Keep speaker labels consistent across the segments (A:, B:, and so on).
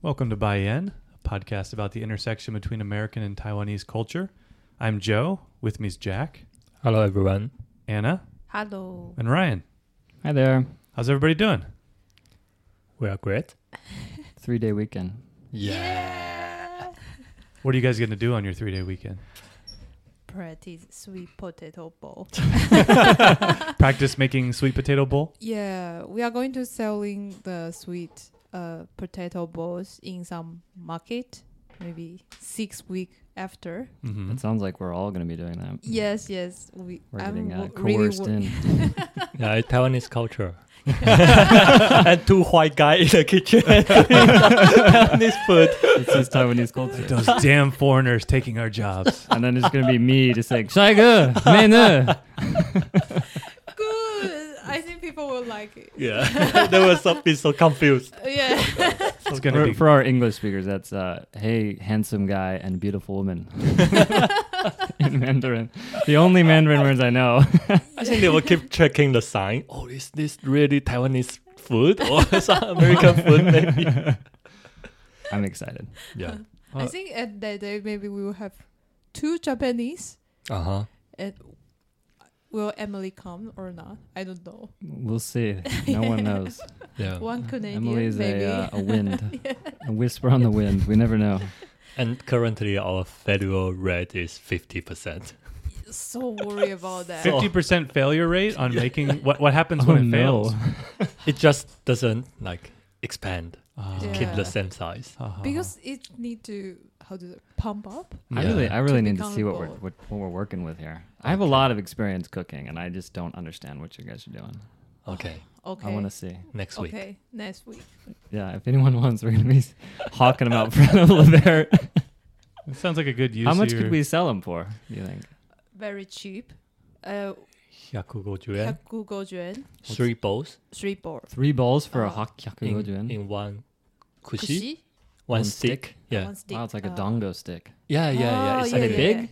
A: Welcome to Baien, a podcast about the intersection between American and Taiwanese culture. I'm Joe. With me is Jack,
B: Hello, everyone.
A: Anna,
C: Hello.
A: and Ryan.
D: Hi there.
A: How's everybody doing?
B: We are great.
D: Three day weekend.
C: Yeah.
A: What are you guys going to do on your three day weekend?
C: Practice sweet potato bowl.
A: Practice making sweet potato bowl?
C: yeah, we are going to selling the sweet uh, potato balls in some market maybe six week after.
A: Mm-hmm.
D: Sounds like we're all going to be doing that.
C: Yes, yes. We, are
D: getting uh, coerced
C: really
D: in.
B: yeah, Taiwanese culture. and two white guy in the kitchen. Taiwanese food.
D: It's just Taiwanese culture.
A: Those damn foreigners taking our jobs.
D: and then it's going to be me just
C: say, people will like it.
B: Yeah, they were so, be so confused.
C: Yeah.
A: It's going to
D: For,
A: be
D: for our English speakers, that's, uh, hey, handsome guy and beautiful woman. in Mandarin. The only Mandarin words I know.
B: I think they will keep checking the sign. Oh, is this really Taiwanese food or some American food? Maybe.
D: I'm excited.
B: Yeah.
C: I think at that day maybe we will have two Japanese.
B: Uh huh.
C: And will Emily come or not? I don't know.
D: We'll see. No one knows.
B: Yeah.
C: One Canadian,
D: Emily is
C: maybe.
D: a, uh, a wind, a whisper on the wind. We never know.
B: And currently, our federal rate is fifty percent.
C: so worried about that.
A: 50% failure rate on making what what happens
D: Oh,
A: when it
D: no.
A: fails?
B: It just doesn't like expand.
A: Ah.
C: Yeah.
B: Keep the same size.
A: Ah.
C: because it need to how does it pump up.
D: I really, I really
C: To
D: need to see what we're what, what we're working with here. I have a lot of experience cooking, and I just don't understand what you guys are doing.
B: Okay,
C: Okay.
D: I want to see.
B: next week.
C: Okay, next week.
D: Yeah, if anyone wants, we're gonna be hawking them out front of Levert.
A: It sounds like a good use.
D: How much
A: of
D: could we sell them for? Do you think?
C: Very cheap. Uh,
B: 150 yuan.
C: Google yuan,
B: Three bowls
C: three board.
D: Three bowls for a
C: Oh.
D: hak
B: in, in one kushi,
C: Kushi?
B: One
D: One
B: stick.
D: stick?
B: Yeah.
C: One stick.
D: Wow, it's like a
C: uh,
D: dango stick.
B: yeah, yeah, yeah.
C: Oh,
B: It's
C: yeah,
B: like
C: yeah,
B: big,
C: yeah.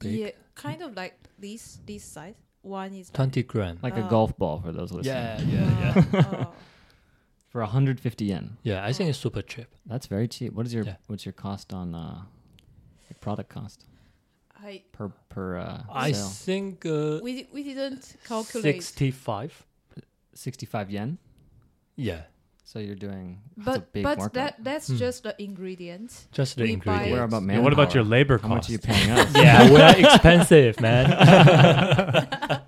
B: big.
C: Yeah, kind of like this this size. One is like,
B: 20 gram.
D: Like a
C: Oh.
D: golf ball for those listening.
B: Yeah, yeah, yeah.
C: oh.
D: For 150 yen.
B: yeah, I think it's super cheap.
D: That's very cheap. What is your
B: Yeah.
D: what's your cost on uh your product cost
C: I
D: per per uh
B: I
D: sale?
B: think uh,
C: we we didn't calculate.
B: 65.
D: 65 yen.
B: Yeah,
D: So you're doing that's a
C: But
D: big
C: but
D: markup.
C: that that's
B: Hmm.
C: just the ingredients.
B: just the
C: We buy-
B: ingredients.
D: Where about
A: Yeah, what about your
D: manpower?
A: labor
D: How much are you paying us?
B: yeah, we are expensive, man.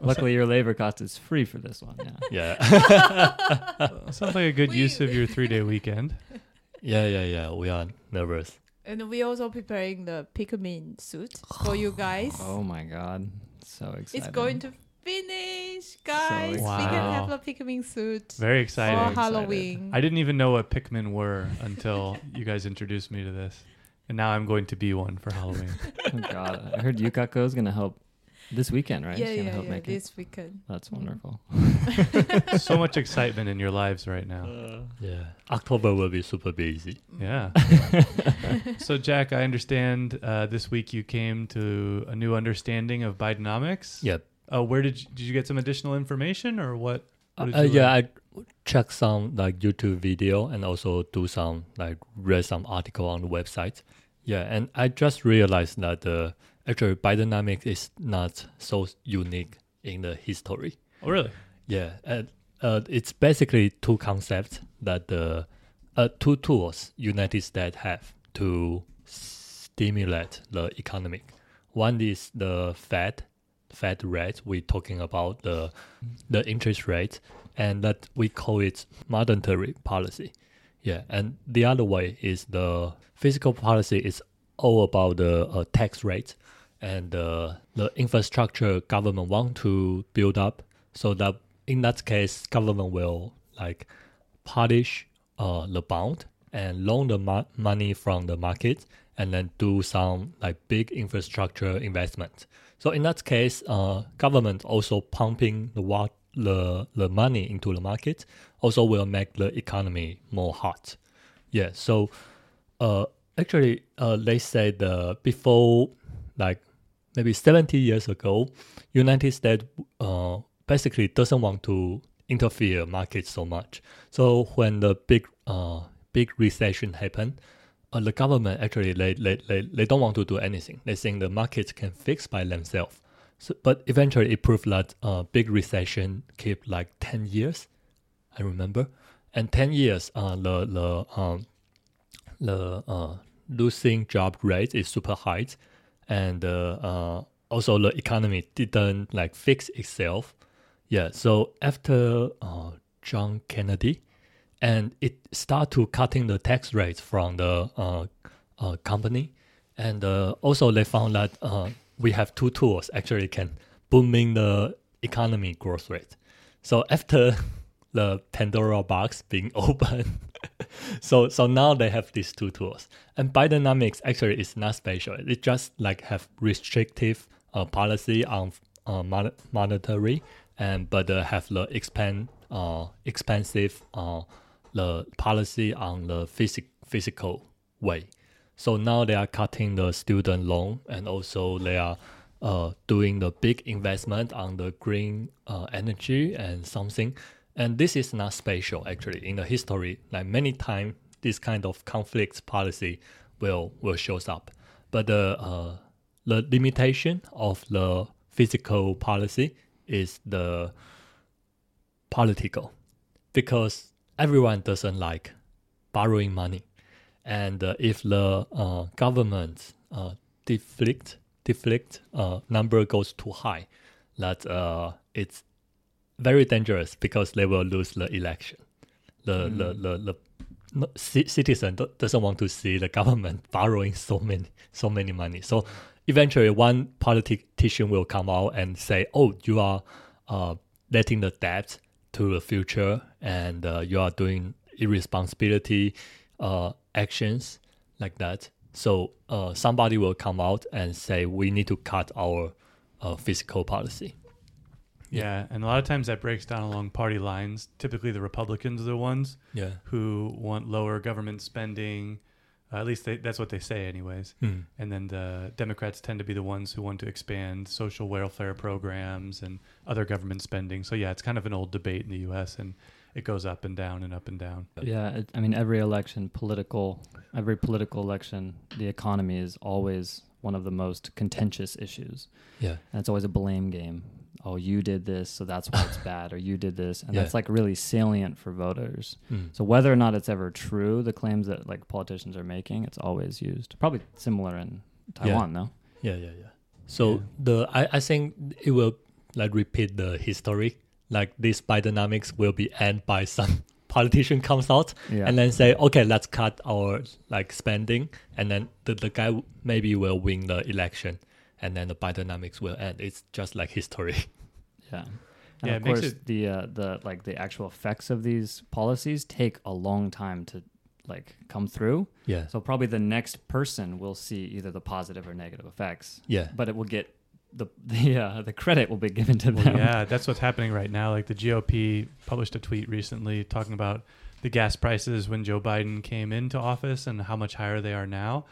D: Luckily, your labor cost is free for this one. Yeah.
B: yeah,
A: Sounds like a good
C: We-
A: use of your three day weekend.
B: yeah, yeah, yeah. We are nervous.
C: And we also preparing the Pikmin suit for you guys.
D: Oh my god, so excited!
C: It's going to finish, guys. we can
A: excited.
C: have a Pikmin suit
A: Very
C: for
A: exciting.
D: excited.
C: Halloween.
A: I didn't even know what Pikmin were until you guys introduced me to this. And now I'm going to be one for Halloween.
D: Oh god, I heard Yukako is gonna help this weekend, right?
C: Yeah,
D: She's gonna
C: yeah,
D: help
C: yeah.
D: make it.
C: This weekend.
D: That's wonderful.
A: so much excitement in your lives right now.
B: Yeah, October will be super busy.
A: Yeah. so, Jack, I understand uh, this week you came to a new understanding of Bidenomics.
B: Yep.
A: Uh, where did you, did you get some additional information or what? what
B: Uh, yeah? I check some like YouTube video and also do some like read some article on the website. Yeah, and I just realized that uh, actually Bidenomics is not so unique in the history.
A: Oh, really?
B: Yeah, and uh, it's basically two concepts that the uh, two tools United States have to stimulate the economy. One is the Fed, Fed rate. We're talking about the the interest rate, and that we call it monetary policy. Yeah, and the other way is the fiscal policy is all about the uh, tax rate and uh, the infrastructure government want to build up so that in that case government will like polish uh, the bond and loan the mo- money from the market and then do some like big infrastructure investment so in that case uh, government also pumping the the, the money into the market also will make the economy more hot. Yeah so uh, actually uh, they say the before like maybe 70 years ago united states uh, basically doesn't want to interfere market so much. So when the big uh, big recession happen, uh, the government actually they, they, they, they don't want to do anything. They think the market can fix by themselves. So, but eventually it proved that uh, big recession keep like 10 years, I remember. And 10 years, uh, the, the, um, the uh, losing job rate is super high. And uh, uh, also the economy didn't like fix itself. Yeah, so after uh, John Kennedy, and it start to cutting the tax rates from the uh, uh, company, and uh, also they found that uh, we have two tools actually can booming the economy growth rate. So after the Pandora box being open, so so now they have these two tools, and Bidenomics actually is not special. It just like have restrictive uh, policy on uh, mon- monetary, and but have the expand expensive the policy on the physic- physical way. So now they are cutting the student loan, and also they are uh, doing the big investment on the green uh, energy and something. And this is not special actually in the history. Like many times, this kind of conflict policy will will shows up, but the uh, the limitation of the physical policy is the political, because everyone doesn't like borrowing money, and uh, if the uh, government uh, deflect deflect uh, number goes too high, that uh, it's very dangerous because they will lose the election. The the
A: Mm.
B: the, the no, ci- citizen do- doesn't want to see the government borrowing so many so many money. So eventually, one politician will come out and say, "Oh, you are uh, letting the debt to the future, and uh, you are doing irresponsibility uh, actions like that." So uh, somebody will come out and say, "We need to cut our uh, fiscal policy."
A: Yeah, and a lot of times that breaks down along party lines. Typically, the Republicans are the ones
B: Yeah.
A: who want lower government spending. Uh, at least they, that's what they say, anyways.
B: Hmm.
A: And then the Democrats tend to be the ones who want to expand social welfare programs and other government spending. So yeah, it's kind of an old debate in the U.S. and it goes up and down and up and down.
D: Yeah, it, I mean, every election, political, every political election, the economy is always one of the most contentious issues,
B: Yeah.
D: and it's always a blame game. Oh, you did this, so that's why it's bad, or you did this, and
B: Yeah.
D: that's like really salient for voters.
B: Hmm.
D: So whether or not it's ever true, the claims that like politicians are making, it's always used. Probably similar in Taiwan, no?
B: Yeah, yeah, yeah. So
A: Yeah.
B: the I, I think it will like repeat the history. Like this Bidenomics will be end by some politician comes out
D: Yeah.
B: and then say, okay, let's cut our like spending, and then the, the guy maybe will win the election, and then the Bidenomics will end. It's just like history.
D: Yeah. And
A: Yeah,
D: of course
A: it-
D: the uh, the like the actual effects of these policies take a long time to like come through.
B: Yeah,
D: So probably the next person will see either the positive or negative effects,
B: yeah,
D: but it will get the the uh, the credit will be given to
A: Well,
D: them.
A: yeah, that's what's happening right now. Like the GOP published a tweet recently talking about the gas prices when Joe Biden came into office and how much higher they are now.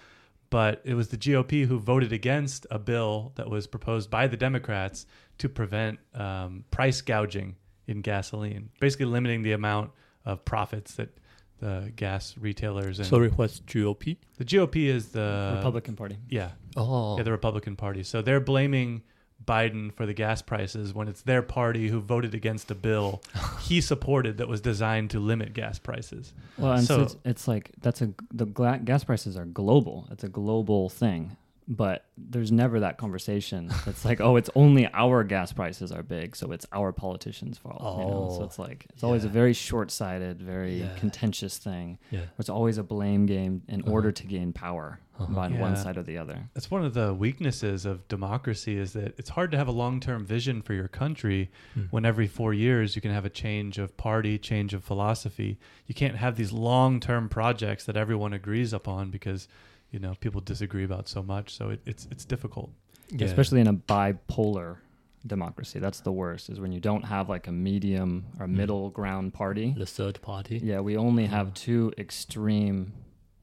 A: But it was the GOP who voted against a bill that was proposed by the Democrats to prevent um, price gouging in gasoline, basically limiting the amount of profits that the gas retailers and
B: Sorry, what's GOP?
A: the GOP is the
D: Republican Party.
A: Yeah,
B: Oh,
A: yeah, the Republican Party. So they're blaming Biden for the gas prices when it's their party who voted against a bill he supported that was designed to limit gas prices.
D: Well, and so,
A: So-
D: it's, it's like that's a the gas prices are global. It's a global thing, but there's never that conversation. It's like, oh, it's only our gas prices are big, so it's our politicians' fault. you know? So
B: Oh,
D: it's like it's always a very short-sighted, very
B: Yeah.
D: contentious thing.
B: yeah,
D: It's always a blame game in
B: Uh-huh.
D: order to gain power
B: Uh-huh.
D: on one side or the other.
A: That's one of the weaknesses of democracy is that it's hard to have a long-term vision for your country
B: Hmm.
A: when every 4 years you can have a change of party, change of philosophy. You can't have these long-term projects that everyone agrees upon because you know people disagree about so much so it, it's it's difficult
B: yeah.
D: Especially in a bipolar democracy. That's the worst is when you don't have like a medium or
B: Mm.
D: middle ground party.
B: the third party.
D: Yeah, we only have
B: Uh.
D: two extreme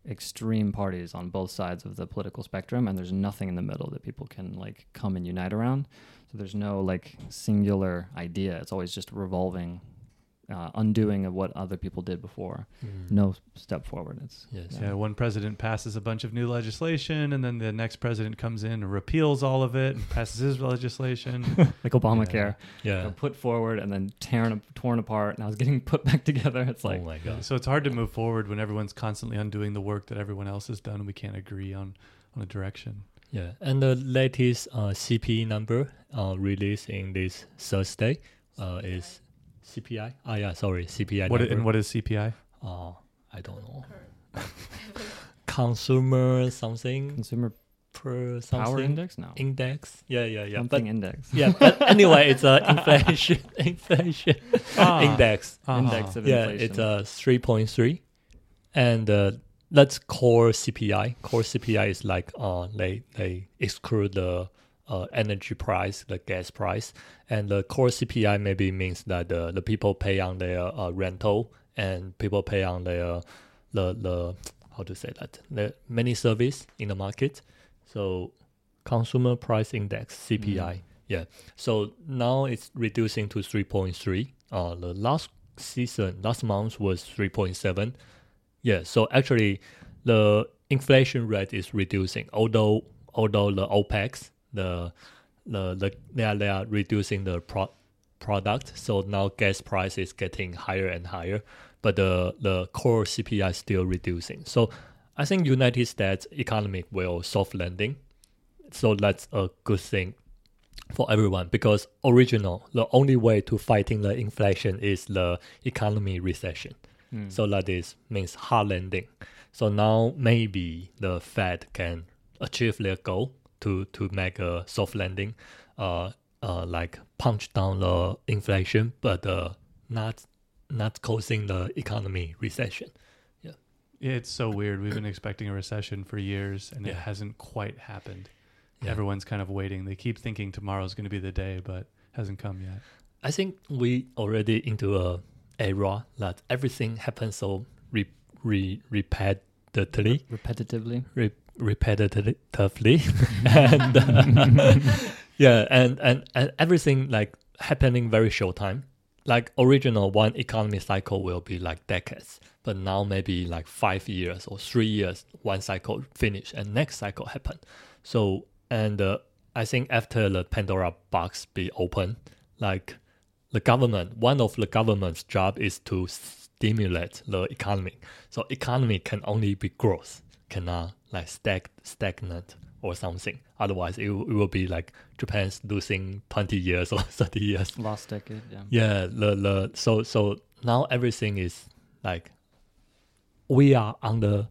D: extreme parties on both sides of the political spectrum and there's nothing in the middle that people can like come and unite around. So there's no like singular idea. It's always just revolving uh, undoing of what other people did before.
B: Mm.
D: No step forward. It's
B: Yes.
A: Yeah, one president passes a bunch of new legislation, and then the next president comes in and repeals all of it and passes his legislation.
D: like Obamacare,
B: Yeah.
D: uh, put forward and then torn torn apart. And now it's getting put back together. It's like
B: oh my god.
A: so it's hard to move forward when everyone's constantly undoing the work that everyone else has done. and We can't agree on on a direction.
B: Yeah, and the latest uh, CPI number uh, released in this Thursday uh, is CPI. Ah, yeah, sorry, CPI.
A: What
B: number.
A: and what is CPI?
B: Uh, I don't know. Consumer something
D: consumer
B: per something
D: power index. now.
B: index. Yeah, yeah, yeah.
D: something
B: But
D: index.
B: yeah, but anyway, it's a inflation inflation
A: Ah,
B: index.
A: ah.
D: Index of
B: Yeah,
D: inflation.
B: it's uh three point three, and uh, that's core CPI. Core CPI is like uh they they exclude the uh energy price, the gas price, and the core CPI maybe means that the the people pay on their uh, rental and people pay on their the the how to say that the many service in the market. So consumer price index CPI. Yeah. So now it's reducing to 3.3. Uh, the last season, last month was 3.7. Yeah. So actually, the inflation rate is reducing. Although although the OPEC, the the, the they are they are reducing the pro- product. So now gas price is getting higher and higher, but the the core CPI is still reducing. So I think United States economy will soft landing. So that's a good thing for everyone because original the only way to fighting the inflation is the economy recession.
D: Hmm.
B: So that is means hard landing. So now maybe the Fed can achieve their goal to to make a soft landing, uh, uh, like punch down the inflation, but uh, not not causing the economy recession.
A: Yeah, it's so weird. We've been expecting a recession for years, and it hasn't quite happened.
B: Yeah.
A: Everyone's kind of waiting. They keep thinking tomorrow's going to be the day, but hasn't come yet.
B: I think we already into a era that everything happens so re, re, repetitively,
D: repetitively.
B: re, repetitively, and uh, yeah, and, and and everything like happening very short time. Like original one economy cycle will be like decades, but now maybe like five years or three years, one cycle finish and next cycle happen. So and uh, I think after the Pandora box be open, like the government, one of the government's job is to stimulate the economy. So economy can only be growth, cannot like stag stagnant or something. Otherwise, it, will- it will be like Japan's losing twenty years or thirty years.
D: Lost decade. Yeah.
B: Yeah, the the so so now everything is like we are on the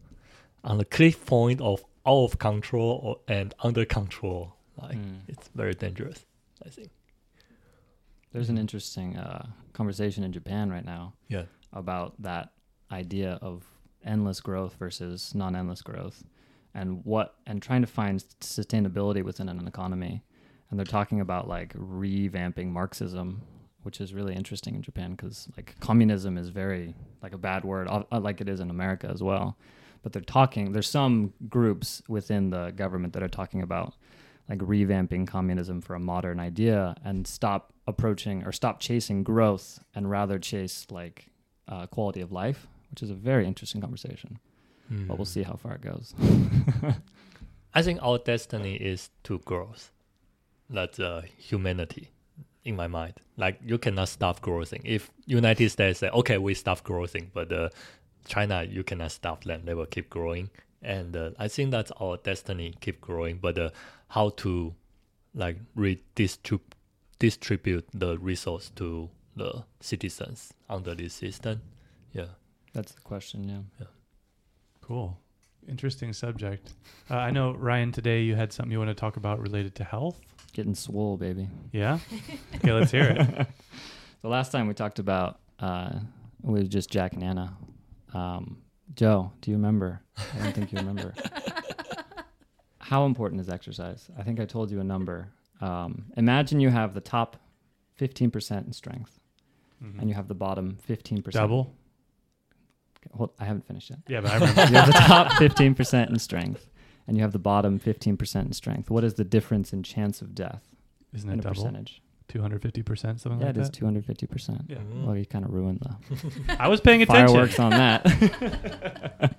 B: on the cliff point of out of control or, and under control. Like
D: Mm.
B: it's very dangerous. I think.
D: There's an interesting uh, conversation in Japan right now
B: Yeah.
D: about that idea of endless growth versus non-endless growth, and what and trying to find sustainability within an economy. And they're talking about like revamping Marxism, which is really interesting in Japan because like communism is very like a bad word, uh, uh, like it is in America as well. But they're talking. There's some groups within the government that are talking about like revamping communism for a modern idea and stop approaching or stop chasing growth and rather chase like uh, quality of life, which is a very interesting conversation. But we'll
B: Mm.
D: see how far it goes.
B: I think our destiny is to growth. That's uh, humanity in my mind. Like you cannot stop growing. If United States say, okay, we stop growing, but uh, China, you cannot stop them. They will keep growing. And uh, I think that's our destiny, keep growing. But uh, how to like redistribute distribute the resource to the citizens under this system? Yeah.
D: That's the question, yeah.
A: Cool. Interesting subject. Uh, I know, Ryan, today you had something you want to talk about related to health.
D: Getting swole, baby.
A: Yeah? Okay, let's hear it.
D: The last time we talked about uh, it was just Jack and Anna. Um, Joe, do you remember? I don't think you remember. How important is exercise? I think I told you a number. Um, imagine you have the top 15% in strength
A: Mhm.
D: and you have the bottom 15%.
A: Double?
D: Okay, hold, I haven't finished yet.
A: Yeah, but I remember.
D: You have the top 15% in strength and you have the bottom 15% in strength. What is the difference in chance of death
A: Isn't
D: in
A: it
D: a
A: double?
D: percentage?
A: 250 percent, something
D: Yeah,
A: like that.
D: Yeah, it is 250 percent.
A: Yeah.
B: Mm.
D: Well, you kind of ruined the
A: I was paying attention.
D: fireworks on that.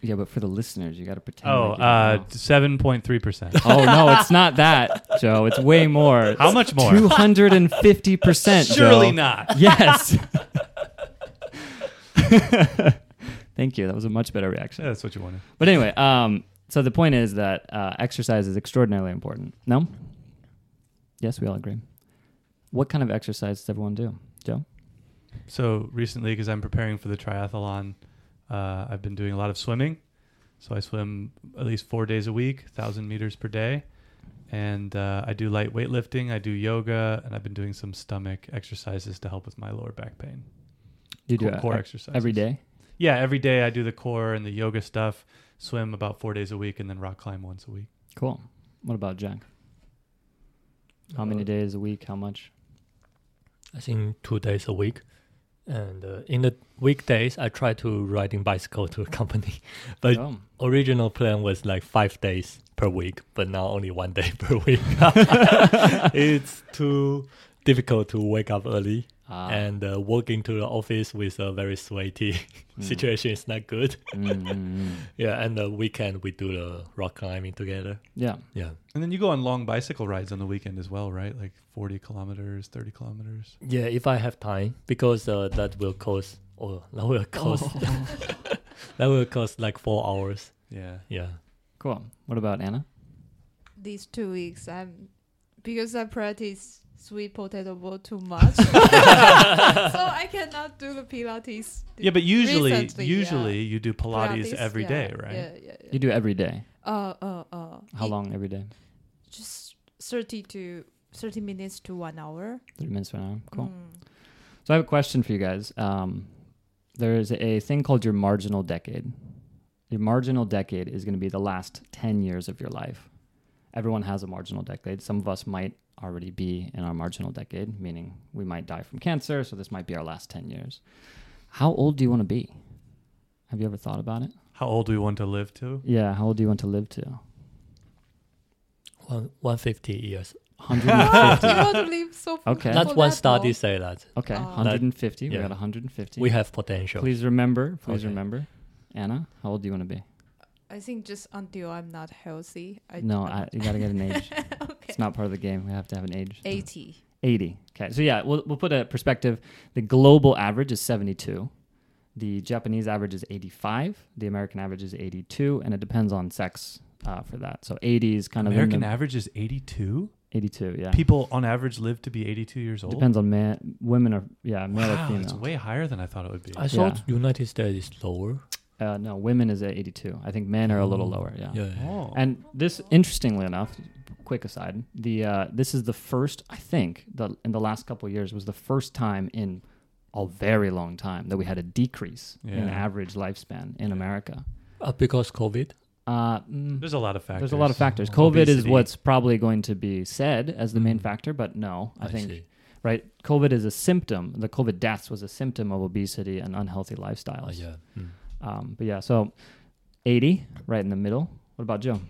D: yeah, but for the listeners, you got to pretend.
A: Oh,
D: like you
A: uh, seven point three percent.
D: oh no, it's not that, Joe. It's way more.
A: How much more?
D: Two hundred and fifty percent.
A: Surely
D: Joe.
A: not.
D: Yes. Thank you. That was a much better reaction.
A: Yeah, that's what you wanted.
D: But anyway, um, so the point is that uh, exercise is extraordinarily important. No? Yes, we all agree. What kind of exercise does everyone do? Joe?
A: So recently, because I'm preparing for the triathlon, uh, I've been doing a lot of swimming. So I swim at least four days a week, thousand meters per day, and uh, I do light weightlifting. I do yoga, and I've been doing some stomach exercises to help with my lower back pain.
D: Do you do
A: core,
D: it
A: core
D: e-
A: exercises
D: every day?
A: Yeah, every day I do the core and the yoga stuff. Swim about four days a week, and then rock climb once a week.
D: Cool. What about Jack? How many
B: Uh,
D: days a week? How much?
B: I think two days a week. And uh, in the weekdays, I try to riding bicycle to a company. But
D: oh.
B: original plan was like five days per week, but now only one day per week. it's too difficult to wake up early
D: Ah.
B: and uh, walk into the office with a very sweaty
D: Mm.
B: situation is not good.
D: Mm, mm, mm.
B: Yeah, and the weekend we do the rock climbing together.
D: Yeah.
B: Yeah.
A: And then you go on long bicycle rides on the weekend as well, right? Like 40 kilometers, 30 kilometers.
B: Yeah, if I have time, because uh, that will cost, oh, that will cost, that will cost like four hours.
A: Yeah.
B: Yeah.
D: Cool. What about Anna?
C: These two weeks, I'm because I practice sweet potato bowl too much, so I cannot do the Pilates.
A: Yeah, but usually,
C: Recently, yeah.
A: usually you do Pilates, every
C: yeah,
A: day, right?
C: Yeah, yeah, yeah.
D: You do every day.
C: Uh, uh, uh.
D: How
C: it-
D: long every day?
C: Just thirty to thirty minutes to one hour.
D: 30 minutes to an hour. Cool.
C: Mm.
D: So I have a question for you guys. Um, there is a thing called your marginal decade. Your marginal decade is going to be the last 10 years of your life. Everyone has a marginal decade. Some of us might already be in our marginal decade, meaning we might die from cancer, so this might be our last 10 years. How old do you want to be? Have you ever thought about it?
A: How old do you want to live to?
D: Yeah, how old do you want to live to?
B: One, 150 years.
D: 150.
C: you want to live so full-
D: Okay.
B: That's
C: for
B: one
C: that
B: study
C: long?
B: say that.
D: Okay,
C: Uh,
D: 150. We
B: yeah.
D: got 150.
B: We have potential.
D: Please remember, please
B: Okay.
D: remember. Anna, how old do you want to be?
C: I think just until I'm not healthy. I
D: No, I, you got to get an age.
C: okay.
D: It's not part of the game. We have to have an age.
C: Eighty.
D: 80. Okay. So yeah, we'll we'll put a perspective. The global average is 72. The Japanese average is 85. The American average is 82, and it depends on sex uh, for that. So 80 is kind
A: American
D: of in the,
A: average is 82.
D: 82. Yeah.
A: People on average live to be 82 years old.
D: Depends on man, women are, yeah, male or
A: wow,
D: female.
A: it's way higher than I thought it would be.
B: I thought United States is lower.
D: uh, no, women is at 82. I think men are a little
B: Oh,
D: lower. Yeah.
B: Yeah.
A: Oh.
D: And this, interestingly enough, quick aside, the uh, this is the first I think the in the last couple of years was the first time in a very long time that we had a decrease in average lifespan in America.
B: Uh, because COVID.
D: Uh, mm,
A: There's a lot of factors.
D: there's a lot of factors. COVID is what's probably going to be said as the main
B: Mm.
D: factor, but no, I, think
B: see.
D: right. COVID is a symptom. The COVID deaths was a symptom of obesity and unhealthy
B: Oh,
D: lifestyles.
B: yeah. Mm.
D: Um, but yeah, so 80 right in the middle. What about Joe?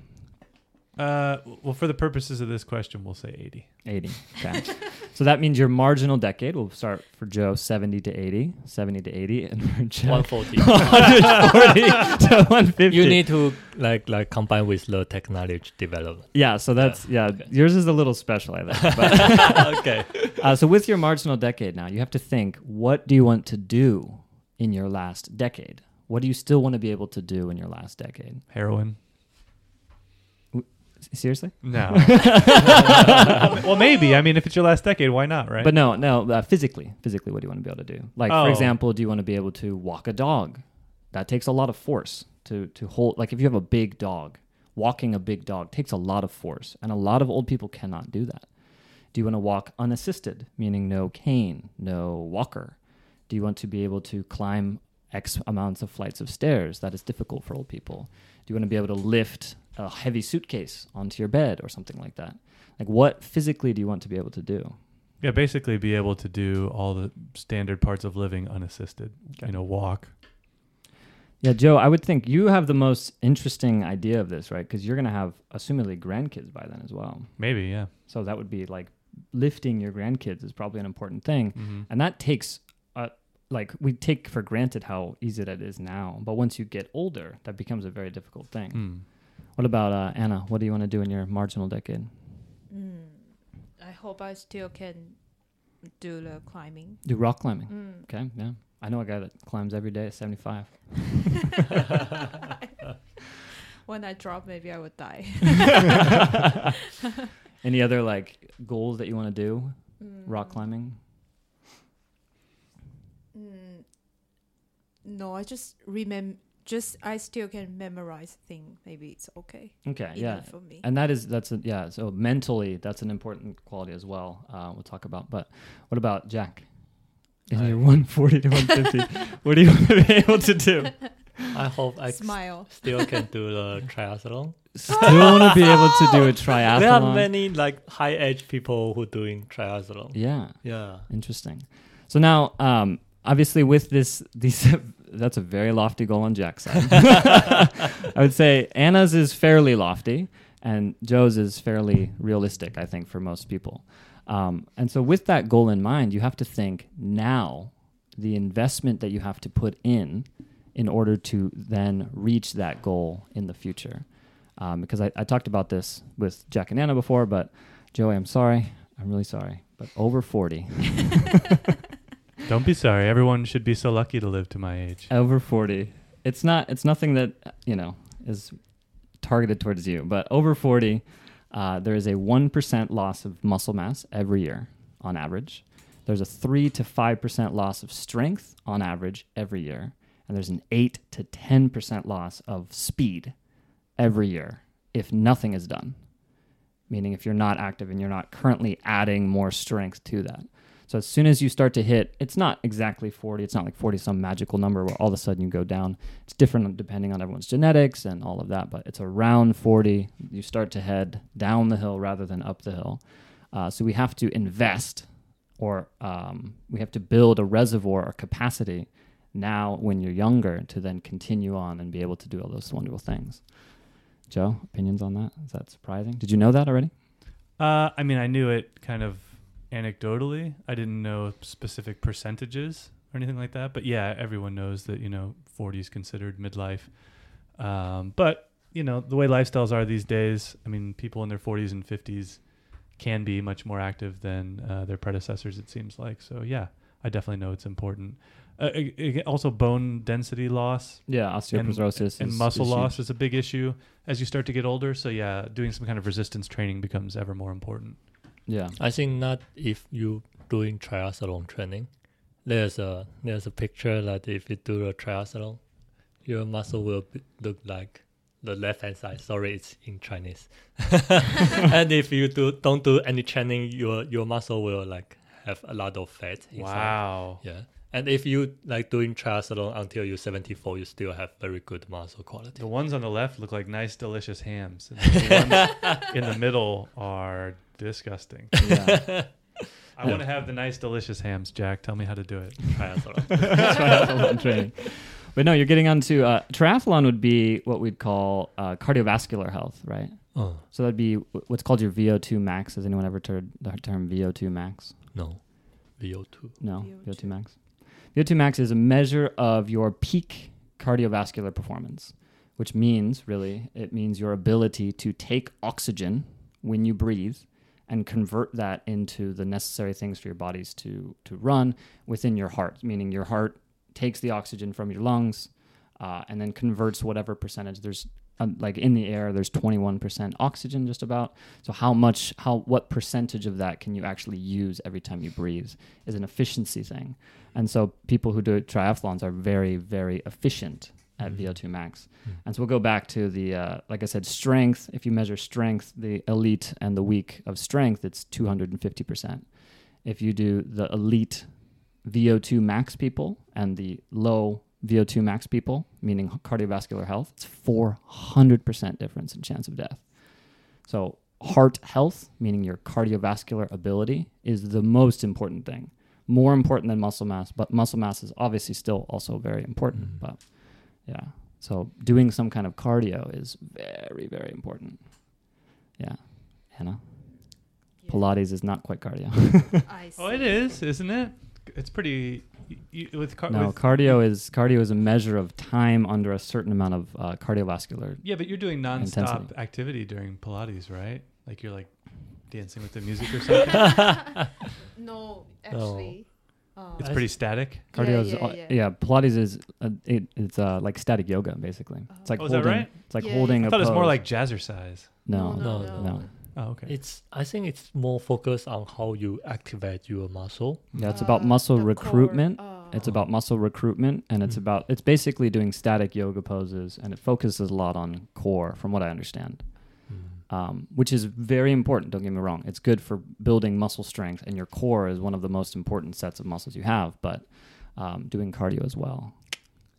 A: Uh, well, for the purposes of this question, we'll say 80.
D: 80. Okay. so that means your marginal decade will start for Joe 70 to 80, 70 to 80, and for Jack
B: 140.
D: 140 to 150.
B: you need to like like combine with the technology development.
D: yeah, so that's, yeah,
B: okay.
D: yours is a little special, I think. But,
B: okay.
D: uh, so with your marginal decade now, you have to think what do you want to do in your last decade? What do you still want to be able to do in your last decade?
A: Heroin?
D: S- Seriously?
A: No. well, maybe. I mean, if it's your last decade, why not, right?
D: But no, no, uh, physically, physically, what do you want to be able to do? Like,
A: Oh.
D: for example, do you want to be able to walk a dog? That takes a lot of force to to hold. Like, if you have a big dog, walking a big dog takes a lot of force, and a lot of old people cannot do that. Do you want to walk unassisted, meaning no cane, no walker? Do you want to be able to climb X amounts of flights of stairs? That is difficult for old people. Do you want to be able to lift a heavy suitcase onto your bed or something like that? Like, what physically do you want to be able to do?
A: yeah, basically be able to do all the standard parts of living unassisted.
D: Okay.
A: You know, walk.
D: Yeah, Joe, I would think you have the most interesting idea of this, right? Because you're going to have, assumedly, grandkids by then as well.
A: Maybe, yeah.
D: So that would be like lifting your grandkids is probably an important thing,
A: Mhm.
D: and that takes. Uh, like we take for granted how easy that is now, but once you get older, that becomes a very difficult thing.
A: Mm.
D: What about uh, Anna? What do you want to do in your marginal decade?
C: Mm. I hope I still can do the climbing.
D: Do rock climbing.
C: Mm.
D: Okay, yeah. I know a guy that climbs every day at 75.
C: When I drop, maybe I would die.
D: Any other like goals that you want to do? Rock
C: Mm.
D: climbing?
C: Mm. No, I just remember. Just I still can memorize thing. Maybe it's okay.
D: Okay, yeah.
C: For me.
D: And that is that's a, yeah. So mentally, that's an important quality as well. Uh, we'll talk about. But what about Jack? In
B: I-
D: your 140 to 150, what do you want to be able to do?
B: I hope I
C: Smile.
B: still can do the triathlon.
D: Still want to be able to do a triathlon.
B: There are many like high age people who doing triathlon.
D: Yeah,
B: Yeah.
D: interesting. So now, um, obviously, with this, these that's a very lofty goal on Jack's side. I would say Anna's is fairly lofty, and Joe's is fairly realistic. I think for most people. Um, and so, with that goal in mind, you have to think now the investment that you have to put in in order to then reach that goal in the future. Um, because I, I talked about this with Jack and Anna before, but Joey, I'm sorry. I'm really sorry. But over 40,
A: Don't be sorry. Everyone should be so lucky to live to my age.
D: over 40, it's not, it's nothing that, you know, is targeted towards you, but over 40, uh, there is a 1% loss of muscle mass every year on average. There's a 3 to 5% loss of strength on average every year. And there's an 8 to 10% loss of speed every year if nothing is done. Meaning, if you're not active and you're not currently adding more strength to that. So, as soon as you start to hit, it's not exactly 40, it's not like 40 some magical number where all of a sudden you go down. It's different depending on everyone's genetics and all of that, but it's around 40. You start to head down the hill rather than up the hill. Uh, so, we have to invest or um, we have to build a reservoir or capacity now when you're younger to then continue on and be able to do all those wonderful things. Joe, opinions on that? Is that surprising? Did you know that already?
A: Uh, I mean, I knew it kind of anecdotally. I didn't know specific percentages or anything like that. But yeah, everyone knows that you know 40 is considered midlife. Um, but you know the way lifestyles are these days. I mean, people in their 40s and 50s can be much more active than uh, their predecessors. It seems like. So yeah, I definitely know it's important. Uh, it- it- also, bone density loss
D: Yeah, osteoporosis
A: and
D: is-
A: muscle
D: is
A: loss
D: huge.
A: is a big issue as you start to get older. So yeah, doing some kind of resistance training becomes ever more important.
D: Yeah.
B: I think not if you doing triathlon training. There's a there's a picture that if you do a triathlon, your muscle will be, look like the left hand side. Sorry, it's in Chinese. and if you do don't do any training, your your muscle will like have a lot of fat. Inside.
A: Wow.
B: Yeah. And if you like doing triathlon until you're 74, you still have very good muscle quality.
A: The ones on the left look like nice, delicious hams. And the ones in the middle are disgusting.
D: yeah.
A: I want to have the nice, delicious hams, Jack. Tell me how to do it.
B: Triathlon.
D: triathlon training. But no, you're getting onto uh, triathlon would be what we'd call uh, cardiovascular health, right?
B: oh
D: So that'd be wh- what's called your VO2 max. Has anyone ever heard the term VO2 max?
B: no, VO2.
D: No,
C: VO2.
D: VO2 max. VO2 max is a measure of your peak cardiovascular performance, which means really it means your ability to take oxygen when you breathe and convert that into the necessary things for your bodies to to run within your heart, meaning your heart takes the oxygen from your lungs uh, and then converts whatever percentage. There's um, like in the air there's 21% oxygen just about. So how much how what percentage of that can you actually use every time you breathe is an efficiency thing. And so people who do triathlons are very very efficient at
B: Mhm.
D: VO2 max
B: Mm.
D: and so we'll go back to the uh, like I said strength if you measure strength the elite and the weak of strength it's 250% if you do the elite VO2 max people and the low VO2 max people, meaning cardiovascular health, it's 400% difference in chance of death. So, heart health, meaning your cardiovascular ability, is the most important thing. More important than muscle mass, but muscle mass is obviously still also very important.
B: Mhm.
D: But yeah, so doing some kind of cardio is very, very important. Yeah. Hannah? Pilates is not quite cardio.
C: I see.
A: Oh, it is, isn't it? It's pretty. You, you- with, car-
D: no,
A: with
D: cardio is cardio is a measure of time under a certain amount of uh, cardiovascular.
A: yeah, but you're doing nonstop
D: Intensity.
A: activity during Pilates, right? Like you're like dancing with the music or something.
C: No, actually. Um,
A: it's pretty static.
D: Cardio
C: Yeah,
D: is
C: yeah,
D: uh,
C: yeah.
D: yeah. Pilates is uh, it, it's uh, like static yoga basically. It's like
A: Oh, is that
D: holding.
A: right?
D: It's like
C: Yeah,
D: holding.
C: yeah.
A: I
D: a
A: thought it was more like jazzercise.
D: no,
C: no,
B: no,
C: no.
D: no.
A: Oh, okay.
B: It's I think it's more focused on how you activate your muscle.
D: Yeah, it's about
C: Uh,
D: muscle recruitment.
C: core, uh,
D: It's about muscle recruitment, and it's
B: Mm.
D: about it's basically doing static yoga poses, and it focuses a lot on core, from what I understand. Um, which is very important. Don't get me wrong; it's good for building muscle strength, and your core is one of the most important sets of muscles you have. But um, doing cardio as well.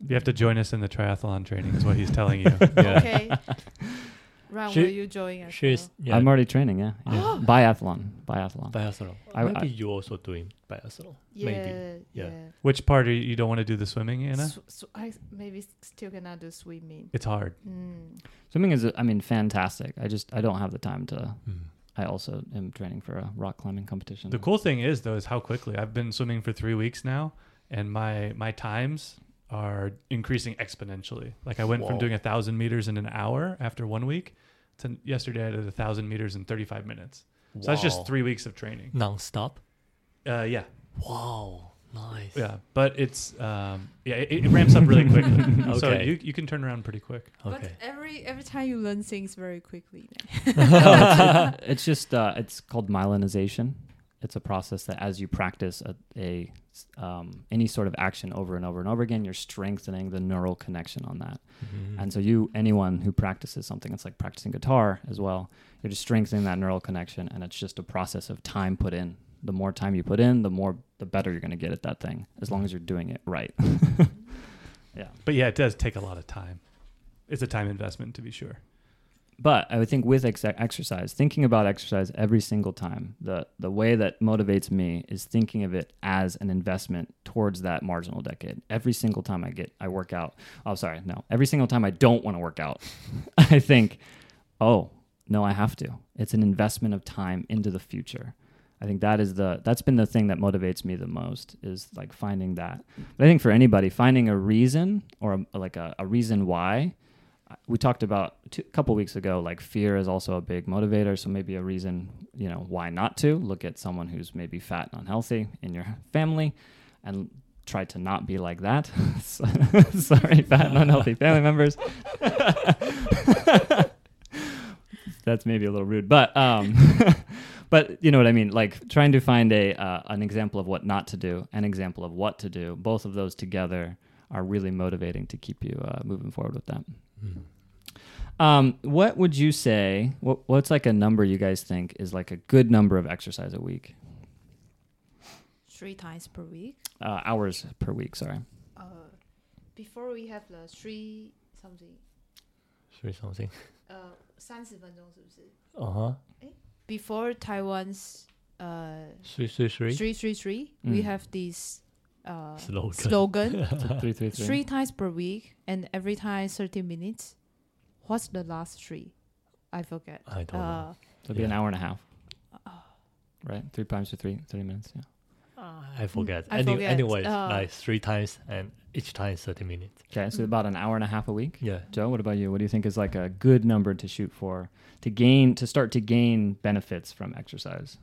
A: you have to join us in the triathlon training, is what he's telling you.
B: Yeah.
C: Okay. Ran,
B: She-
C: will you join us?
B: She's yeah,
D: I'm already training. Yeah, yeah. biathlon, biathlon.
B: biathlon.
D: I-
B: Maybe
D: I-
B: you also doing biathlon.
C: yeah,
B: Maybe.
C: yeah.
B: Yeah.
A: Which part are you, you don't want to do the swimming, Anna?
C: Sw- sw- I maybe still cannot do swimming.
A: It's hard.
C: Mm.
D: Swimming is, I mean, fantastic. I just I don't have the time to.
B: Mm.
D: I also am training for a rock climbing competition.
A: The cool thing is though is how quickly I've been swimming for three weeks now, and my my times are increasing exponentially. Like I went from doing a thousand meters in an hour after one week to yesterday I did a thousand meters in thirty five minutes. So that's just three weeks of training.
B: non-stop.
A: Uh, yeah,
B: Wow, nice.
A: yeah, but it's um, yeah, it, it ramps up really quickly. So
B: Okay.
A: you you can turn around pretty quick.
C: But
B: Okay.
C: every every time you learn things very quickly.
D: it's just uh, it's called myelinization. It's a process that as you practice a, a um, any sort of action over and over and over again, you're strengthening the neural connection on that.
B: Mhm.
D: And so you anyone who practices something, it's like practicing guitar as well. You're just strengthening that neural connection, and it's just a process of time put in. The more time you put in, the more the better you're going to get at that thing, as long as you're doing it right. yeah.
A: But yeah, it does take a lot of time. It's a time investment to be sure.
D: But I would think with ex- exercise, thinking about exercise every single time, the the way that motivates me is thinking of it as an investment towards that marginal decade. Every single time I get I work out. Oh, sorry, no. Every single time I don't want to work out, I think, oh no, I have to. It's an investment of time into the future. I think that is the that's been the thing that motivates me the most is like finding that. But I think for anybody, finding a reason or a, like a, a reason why we talked about two, a couple weeks ago like fear is also a big motivator so maybe a reason you know why not to look at someone who's maybe fat and unhealthy in your family and try to not be like that. Sorry fat and unhealthy family members. That's maybe a little rude but um but you know what i mean? Like trying to find a uh, an example of what not to do an example of what to do both of those together are really motivating to keep you uh, moving forward with that. um, what would you say? What, what's like a number you guys think is like a good number of exercise a week?
C: Three times per week.
D: Uh, hours per week. Sorry.
C: Uh, before we have the three something.
B: Three something.
C: 呃，三十分钟是不是
B: Uh huh.
C: ？Before Taiwan's 呃
B: Three three three.
C: three three three, we
D: Mm.
C: have this uh
B: Slogan.
C: slogan
D: three, three, three.
C: three times per week and every time thirty minutes. What's the last three? I forget.
B: I don't know.
C: Uh,
D: So it'd be an hour and a half. Right, three times to three, 30 minutes. Yeah.
B: I forget.
C: I
B: Any,
C: forget.
B: Anyways,
C: Uh,
B: like three times and each time is 30 minutes.
D: Okay, so about an hour and a half a week.
B: Yeah.
D: Joe, what about you? What do you think is like a good number to shoot for to gain to start to gain benefits from exercise?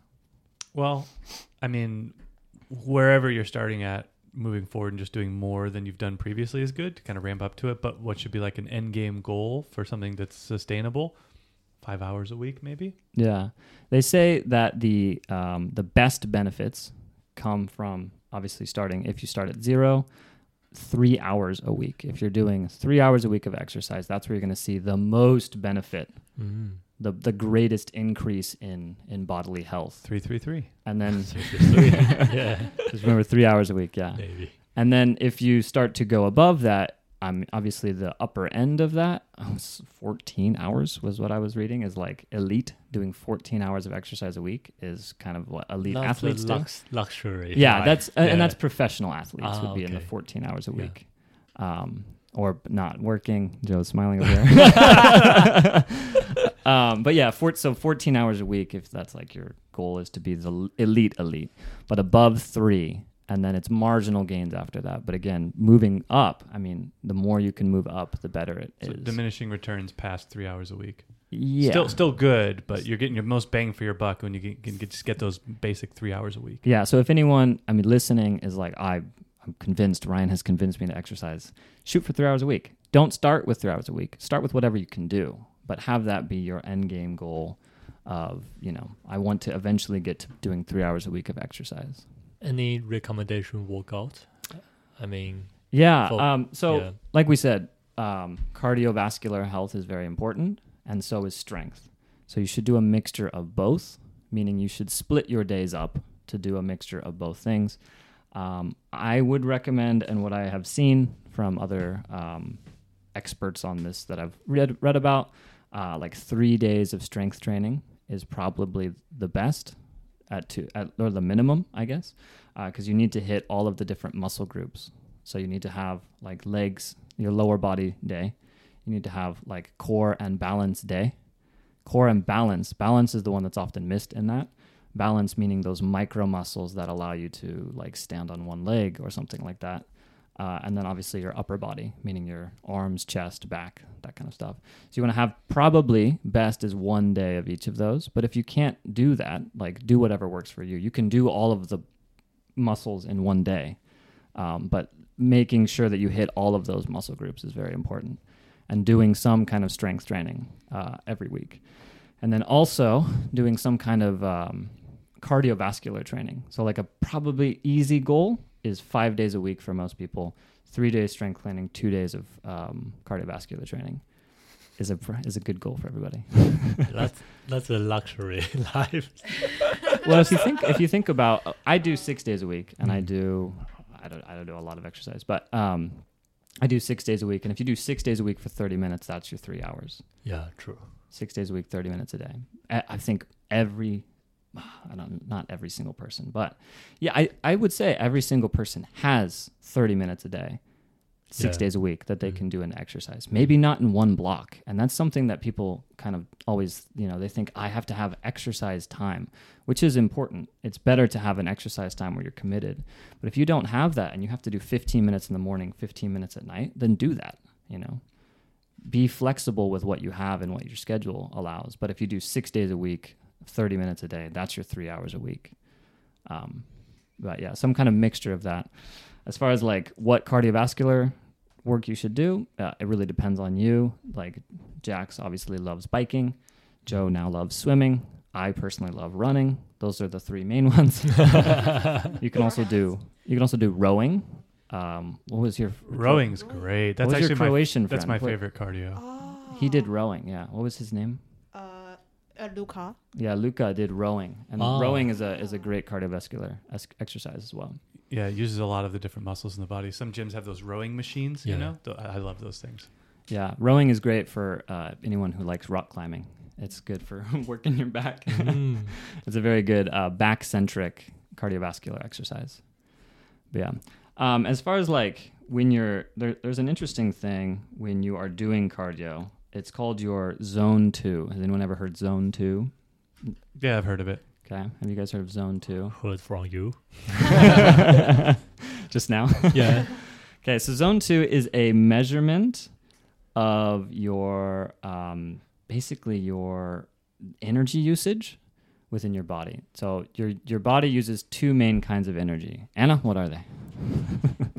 A: Well, I mean, wherever you're starting at, moving forward and just doing more than you've done previously is good to kind of ramp up to it. But what should be like an end game goal for something that's sustainable? Five hours a week, maybe.
D: Yeah, they say that the um, the best benefits come from obviously starting if you start at zero, three hours a week. If you're doing three hours a week of exercise, that's where you're going to see the most benefit,
B: Mm.
D: The the greatest increase in in bodily health.
A: Three, three, three.
D: And then
B: yeah.
D: just remember three hours a week. Yeah.
B: Maybe.
D: And then if you start to go above that, I'm um, obviously the upper end of that, oh, 14 hours was what I was reading, is like elite doing 14 hours of exercise a week is kind of what elite
B: Not
D: athletes
B: the
D: do.
B: luxury.
D: Yeah,
B: life.
D: that's uh,
B: Yeah.
D: and that's professional athletes
B: Ah,
D: would be in the 14 hours a
B: Yeah.
D: week. Um, or not working. Joe's smiling over there. um, but yeah, four, so 14 hours a week, if that's like your goal is to be the elite elite, but above three, and then it's marginal gains after that. But again, moving up, I mean, the more you can move up, the better it is.
A: So diminishing returns past three hours a week.
D: yeah.
A: Still, still good, but you're getting your most bang for your buck when you get, can get, just get those basic three hours a week.
D: Yeah. So if anyone, I mean, listening is like, I, I'm convinced, Ryan has convinced me to exercise. Shoot for three hours a week. Don't start with three hours a week. Start with whatever you can do, but have that be your end game goal of, you know, I want to eventually get to doing three hours a week of exercise.
B: Any recommendation workout? I mean,
D: Yeah.
B: For-
D: um, so,
B: yeah.
D: like we said, um, cardiovascular health is very important, and so is strength. So you should do a mixture of both, meaning you should split your days up to do a mixture of both things. Um, I would recommend, and what I have seen from other um, experts on this that I've read read about, uh, like three days of strength training is probably the best at two at or the minimum, I guess, because you need to hit all of the different muscle groups. So you need to have like legs, your lower body day. You need to have like core and balance day. Core and balance. Balance is the one that's often missed in that. Balance meaning those micro muscles that allow you to like stand on one leg or something like that. Uh, and then obviously your upper body, meaning your arms, chest, back, that kind of stuff. So you want to have probably best is one day of each of those. But if you can't do that, like do whatever works for you. You can do all of the muscles in one day. Um, but making sure that you hit all of those muscle groups is very important and doing some kind of strength training uh, every week. And then also doing some kind of um, cardiovascular training. So, like a probably easy goal is five days a week for most people, three days strength training, two days of um, cardiovascular training. Is a is a good goal for everybody.
B: that's that's a luxury life.
D: well, if you think if you think about, I do six days a week, and I
B: Mm.
D: do, I don't I don't do a lot of exercise, but um, I do six days a week, and if you do six days a week for thirty minutes, that's your three hours.
B: Yeah, true.
D: Six days a week, thirty minutes a day. I, I think every, I don't not every single person, but yeah, I I would say every single person has thirty minutes a day. Six
B: Yeah.
D: days a week that they
B: Mhm.
D: can do an exercise. Maybe not in one block. And that's something that people kind of always, you know, they think I have to have exercise time which is important. It's better to have an exercise time where you're committed. But if you don't have that and you have to do 15 minutes in the morning, 15 minutes at night, then do that, you know. Be flexible with what you have and what your schedule allows. But if you do 6 days a week, 30 minutes a day, that's your 3 hours a week. Um but yeah, some kind of mixture of that. As far as like what cardiovascular work you should do, uh, it really depends on you. Like Jax obviously loves biking. Joe now loves swimming. I personally love running. Those are the three main ones. you can also do you can also do rowing. Um, what was your
A: Rowing's great. That's
D: what was
A: actually
D: your
A: my
D: Croatian
A: that's my
D: friend? What-
A: favorite cardio.
C: Oh.
D: He did rowing. Yeah. What was his name?
C: Uh, Luca.
D: Yeah, Luca did rowing, and
B: Oh.
D: rowing is a is a great cardiovascular es- exercise as well.
A: Yeah, it uses a lot of the different muscles in the body. Some gyms have those rowing machines. You know, I I love those things.
D: Yeah, rowing is great for uh, anyone who likes rock climbing. It's good for working your back.
B: Mm.
D: it's a very good uh, back centric cardiovascular exercise. But yeah. Um, as far as like when you're there, there's an interesting thing when you are doing cardio. It's called your zone two. Has anyone ever heard zone two?
A: Yeah, I've heard of it.
D: Okay. Have you guys heard of zone two?
B: Heard from you.
D: Just now?
B: Yeah.
D: Okay, so zone two is a measurement of your um, basically your energy usage within your body. So your your body uses two main kinds of energy. Anna, what are they?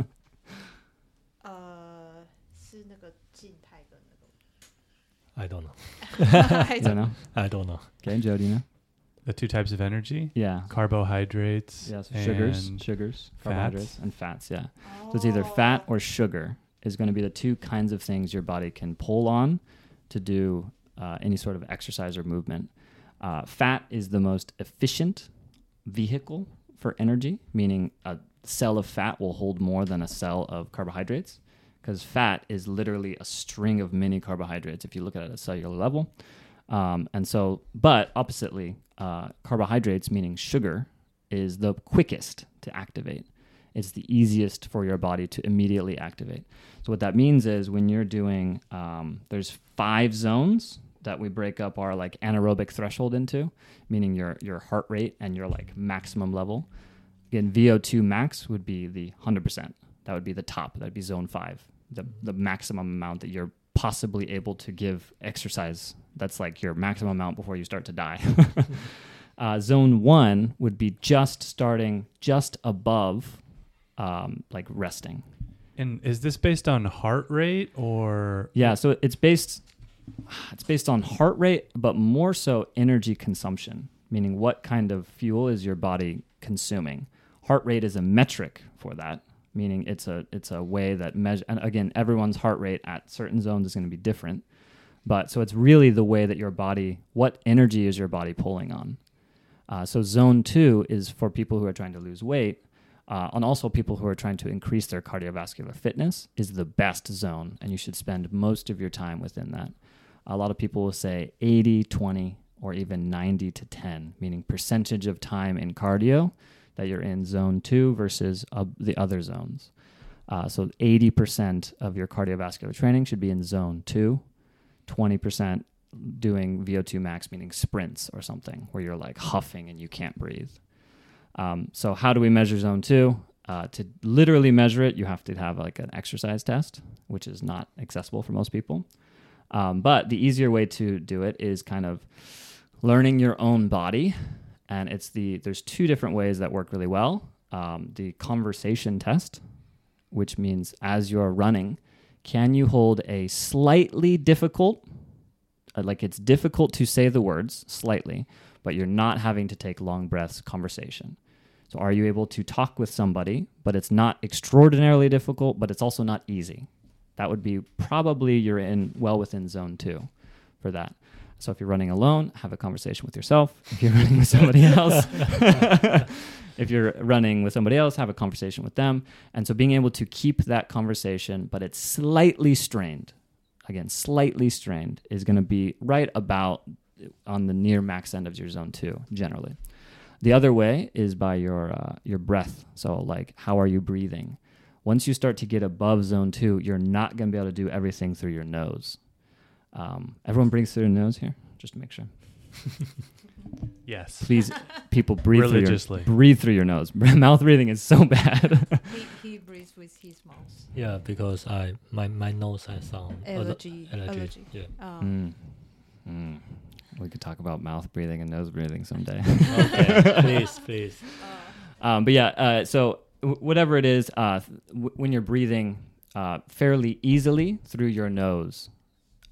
B: I don't know.
C: I
D: don't know?
B: I don't know.
D: Okay, Joe, do you know?
A: The two types of energy:
D: Yeah.
A: carbohydrates.
D: Yeah, so sugars,
A: and
D: sugars,
A: fats.
D: carbohydrates, and fats. Yeah. So it's either fat or sugar is going to be the two kinds of things your body can pull on to do uh, any sort of exercise or movement. Uh, fat is the most efficient vehicle for energy, meaning a cell of fat will hold more than a cell of carbohydrates because fat is literally a string of many carbohydrates if you look at it at a cellular level. Um, and so, but oppositely, uh, carbohydrates, meaning sugar, is the quickest to activate. it's the easiest for your body to immediately activate. So what that means is when you're doing, um, there's five zones that we break up our like anaerobic threshold into, meaning your your heart rate and your like maximum level. Again, VO2 max would be the 100%. That would be the top. That would be zone five, the the maximum amount that you're possibly able to give exercise. That's like your maximum amount before you start to die. uh, zone one would be just starting just above, um, like resting.
A: And is this based on heart rate or
D: Yeah, so it's based it's based on heart rate, but more so energy consumption, meaning what kind of fuel is your body consuming. Heart rate is a metric for that, meaning it's a it's a way that measure and again everyone's heart rate at certain zones is going to be different. But so it's really the way that your body what energy is your body pulling on. Uh, so zone two is for people who are trying to lose weight, uh, and also people who are trying to increase their cardiovascular fitness is the best zone, and you should spend most of your time within that. A lot of people will say 80, 20, or even 90 to 10, meaning percentage of time in cardio that you're in zone two versus uh, the other zones. Uh, so 80% of your cardiovascular training should be in zone two, 20% doing VO2 max, meaning sprints or something where you're like huffing and you can't breathe. Um, so, how do we measure zone two? Uh, to literally measure it, you have to have like an exercise test, which is not accessible for most people. Um, but the easier way to do it is kind of learning your own body, and it's the there's two different ways that work really well. Um, the conversation test, which means as you're running, can you hold a slightly difficult, uh, like it's difficult to say the words slightly, but you're not having to take long breaths conversation. So are you able to talk with somebody, but it's not extraordinarily difficult, but it's also not easy? That would be probably you're in well within zone two for that. So if you're running alone, have a conversation with yourself. If you're running with somebody else, if you're running with somebody else, have a conversation with them. And so being able to keep that conversation, but it's slightly strained, again, slightly strained, is going to be right about on the near max end of your zone two, generally. The other way is by your uh, your breath. So like, how are you breathing? Once you start to get above zone two, you're not going to be able to do everything through your nose. Um, everyone breathes through their nose here, just to make sure.
A: yes?
D: Please, people breathe through
A: Religiously.
D: your breathe through your nose. Mouth breathing is so bad.
C: he, he breathes with his mouth.
B: Yeah, because I my my nose has some other-
C: Allergy.
B: allergy.
C: Allergy.
B: Yeah.
C: Um,
D: Mm. Mm. We could talk about mouth breathing and nose breathing someday.
B: okay, please, please.
D: Um, but yeah, uh, so w- whatever it is, uh, th- w- when you're breathing uh, fairly easily through your nose,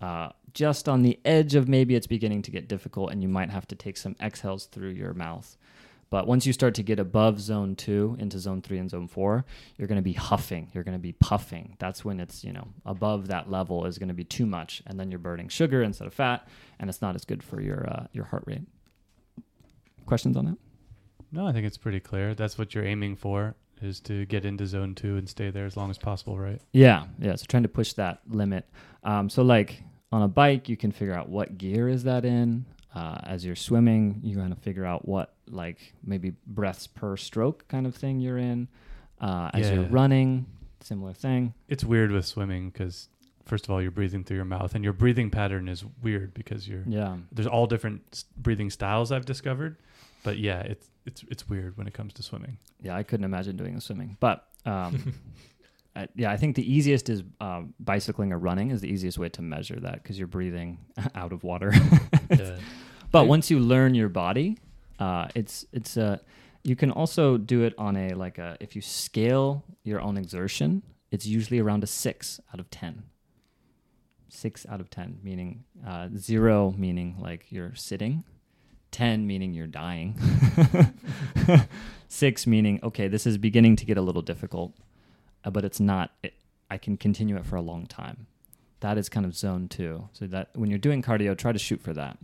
D: uh, just on the edge of maybe it's beginning to get difficult and you might have to take some exhales through your mouth. But once you start to get above zone two into zone three and zone four, you're going to be huffing. You're going to be puffing. That's when it's, you know, above that level is going to be too much. And then you're burning sugar instead of fat. And it's not as good for your, uh, your heart rate. Questions on that?
A: No, I think it's pretty clear. That's what you're aiming for is to get into zone two and stay there as long as possible, right?
D: Yeah, yeah. So trying to push that limit. Um, so like on a bike, you can figure out what gear is that in. Uh, as you're swimming, you kind of figure out what like maybe breaths per stroke kind of thing you're in. Uh, as you're running, similar thing.
A: It's weird with swimming because first of all, you're breathing through your mouth, and your breathing pattern is weird because you're
D: Yeah,
A: there's all different breathing styles I've discovered. But yeah, it's it's it's weird when it comes to swimming.
D: yeah. I couldn't imagine doing the swimming, but um, I, yeah, I think the easiest is um, bicycling or running is the easiest way to measure that because you're breathing out of water.
B: Yeah.
D: But once you learn your body, uh, it's it's a you can also do it on a like a if you scale your own exertion, it's usually around a six out of ten. Six out of ten, meaning uh, zero meaning like you're sitting, ten meaning you're dying, six meaning okay this is beginning to get a little difficult, uh, but it's not. It, I can continue it for a long time. That is kind of zone two. So that when you're doing cardio, try to shoot for that.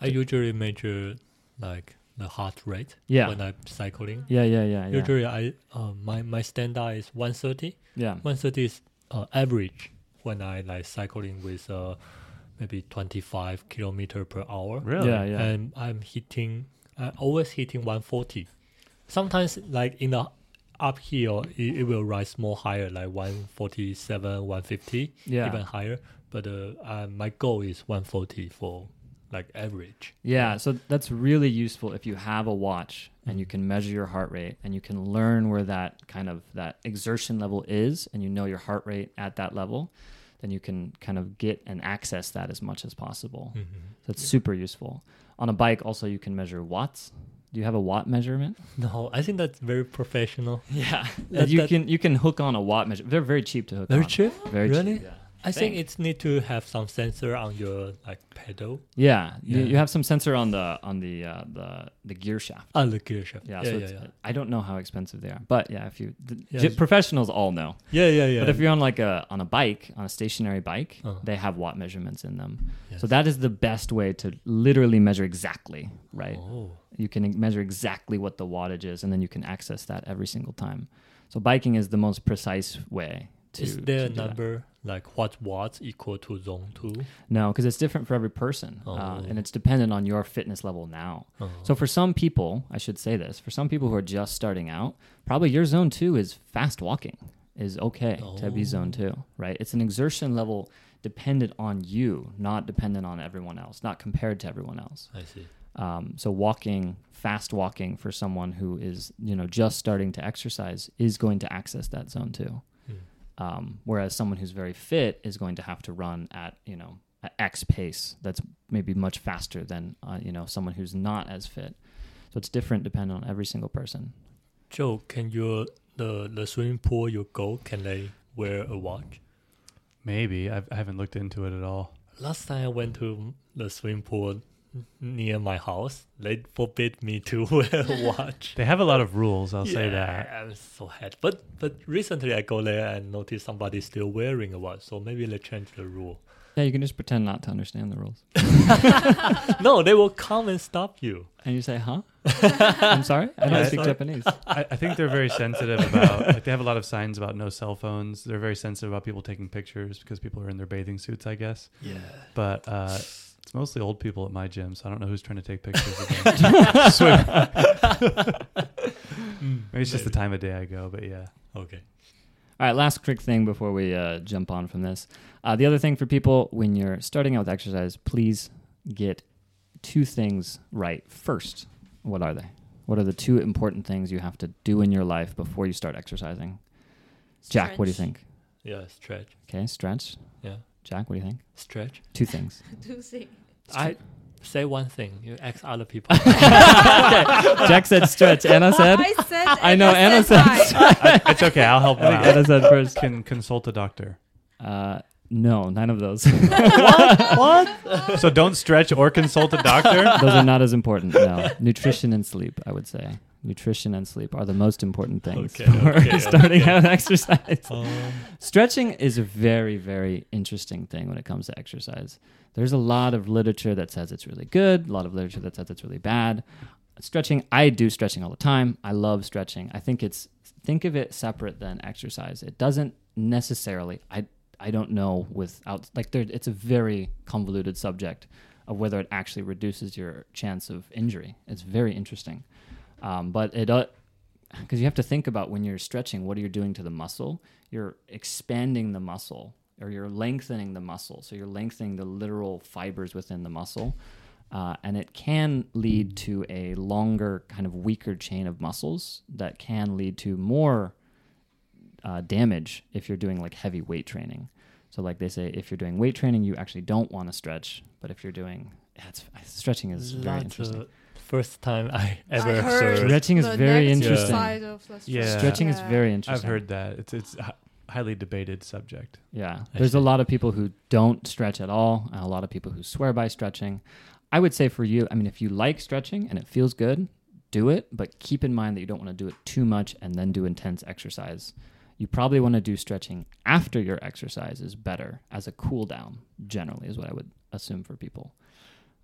B: I usually measure like the heart rate
D: Yeah.
B: when I'm cycling.
D: Yeah, yeah, yeah, yeah.
B: Usually, I uh, my my standard is 130.
D: yeah.
B: 130 is uh, average when I like cycling with uh, maybe 25 kilometer per hour.
A: Really?
D: Yeah, yeah.
B: And I'm hitting, I always hitting 140. Sometimes like in the uphill, it, it will rise more higher, like 147, 150,
D: Yeah.
B: even higher. But uh, uh, my goal is 140 for like average.
D: Yeah, so that's really useful if you have a watch and you can measure your heart rate and you can learn where that kind of that exertion level is and you know your heart rate at that level, then you can kind of get and access that as much as possible.
B: Mhm.
D: So it's super useful. On a bike also you can measure watts. Do you have a watt measurement?
B: No, I think that's very professional.
D: Yeah.
B: That-
D: you
B: that-
D: can you can hook on a watt measure. They're very cheap to hook on.
B: Very
D: on.
B: cheap.
D: Very
B: Really?
D: cheap. Yeah.
B: I think it's need to have some sensor on your like pedal.
D: Yeah, You,
B: Yeah.
D: you have some sensor on the on the uh, the the gear shaft.
B: On the gear shaft.
D: Yeah,
B: Yeah,
D: so
B: yeah, yeah.
D: I don't know how expensive they are, but yeah, if you the
B: Yeah,
D: professionals all know.
B: Yeah, yeah, yeah.
D: But if you're on like a on a bike, on a stationary bike,
B: Uh.
D: they have watt measurements in them.
B: Yes.
D: So that is the best way to literally measure exactly, right?
B: Oh.
D: You can measure exactly what the wattage is, and then you can access that every single time. So biking is the most precise way to.
B: Is there a
D: to that.
B: number like what watts equal to zone two?
D: No, because it's different for every person, uh,
B: Oh.
D: and it's dependent on your fitness level now.
B: Oh.
D: So for some people, I should say this, for some people who are just starting out, probably your zone two is fast walking is okay to be zone
B: Oh.
D: two, right? It's an exertion level dependent on you, not dependent on everyone else, not compared to everyone else.
B: I see.
D: Um, so walking, fast walking for someone who is, you know, just starting to exercise is going to access that zone two. Um, whereas someone who's very fit is going to have to run at, you know, at X pace that's maybe much faster than, uh, you know, someone who's not as fit. So it's different depending on every single person.
B: Joe, can your the the swimming pool you go can they wear a watch?
A: Maybe I've, I haven't looked into it at all.
B: Last time I went to the swimming pool near my house, they forbid me to wear a watch.
A: They have a lot of rules. I'll say that.
B: I'm so happy. But but recently I go there and notice somebody still wearing a watch. So maybe they change the rule.
D: Yeah, you can just pretend not to understand the rules.
B: no, they will come and stop you.
D: And you say, huh? I'm sorry? I don't
A: Yeah,
D: speak
B: sorry.
D: Japanese.
A: I, I think they're very sensitive about. Like they have a lot of signs about no cell phones. They're very sensitive about people taking pictures because people are in their bathing suits, I guess.
B: Yeah.
A: But uh, it's mostly old people at my gym, so I don't know who's trying to take pictures of them. Maybe it's just the time of day I go, but yeah.
B: Okay.
D: All right, last quick thing before we uh, jump on from this. Uh, the other thing for people when you're starting out with exercise, please get two things right first. What are they? What are the two important things you have to do in your life before you start exercising? Jack, what do you think?
B: Yeah, stretch.
D: Okay, stretch.
B: Yeah.
D: Jack, what do you think?
B: Stretch.
D: Two things.
C: Do things.
B: I say one thing. You ask other people.
D: Jack said stretch. Anna said.
C: I said.
D: I know Anna
C: said.
D: said.
A: I, it's okay. I'll help
D: I
A: out.
D: Anna said first.
A: Can consult a doctor.
D: Uh, no, none of those. What? what?
A: So don't stretch or consult a doctor.
D: those are not as important. No, nutrition and sleep. I would say nutrition and sleep are the most important things
B: Okay,
D: for
B: okay,
D: starting
B: okay.
D: out exercise.
B: um,
D: Stretching is a very, very interesting thing when it comes to exercise. There's a lot of literature that says it's really good, a lot of literature that says it's really bad. Stretching, I do stretching all the time. I love stretching. I think it's think of it separate than exercise. It doesn't necessarily. I I don't know without like there. It's a very convoluted subject of whether it actually reduces your chance of injury. It's very interesting, um, but it because you have to think about when you're stretching, what are you doing to the muscle? You're expanding the muscle or you're lengthening the muscle. So you're lengthening the literal fibers within the muscle. Uh, and it can lead to a longer, kind of weaker chain of muscles that can lead to more uh, damage if you're doing like heavy weight training. So, like they say, if you're doing weight training, you actually don't want to stretch. But if you're doing, yeah, it's, stretching is very
B: that's
D: interesting.
B: the first time I
C: I
B: ever
C: heard
B: heard.
D: Stretching is
C: the
D: very
C: negative
D: interesting.
C: Side of the
A: Yeah.
C: stretch.
D: Stretching is very interesting.
A: I've heard that. It's it's a hi- highly debated subject.
D: Yeah.
B: I
D: There's a lot of people who don't stretch at all, and a lot of people who swear by stretching. I would say for you, I mean, if you like stretching and it feels good, do it, but keep in mind that you don't want to do it too much and then do intense exercise. You probably want to do stretching after your exercise is better as a cool down, generally, is what I would assume for people.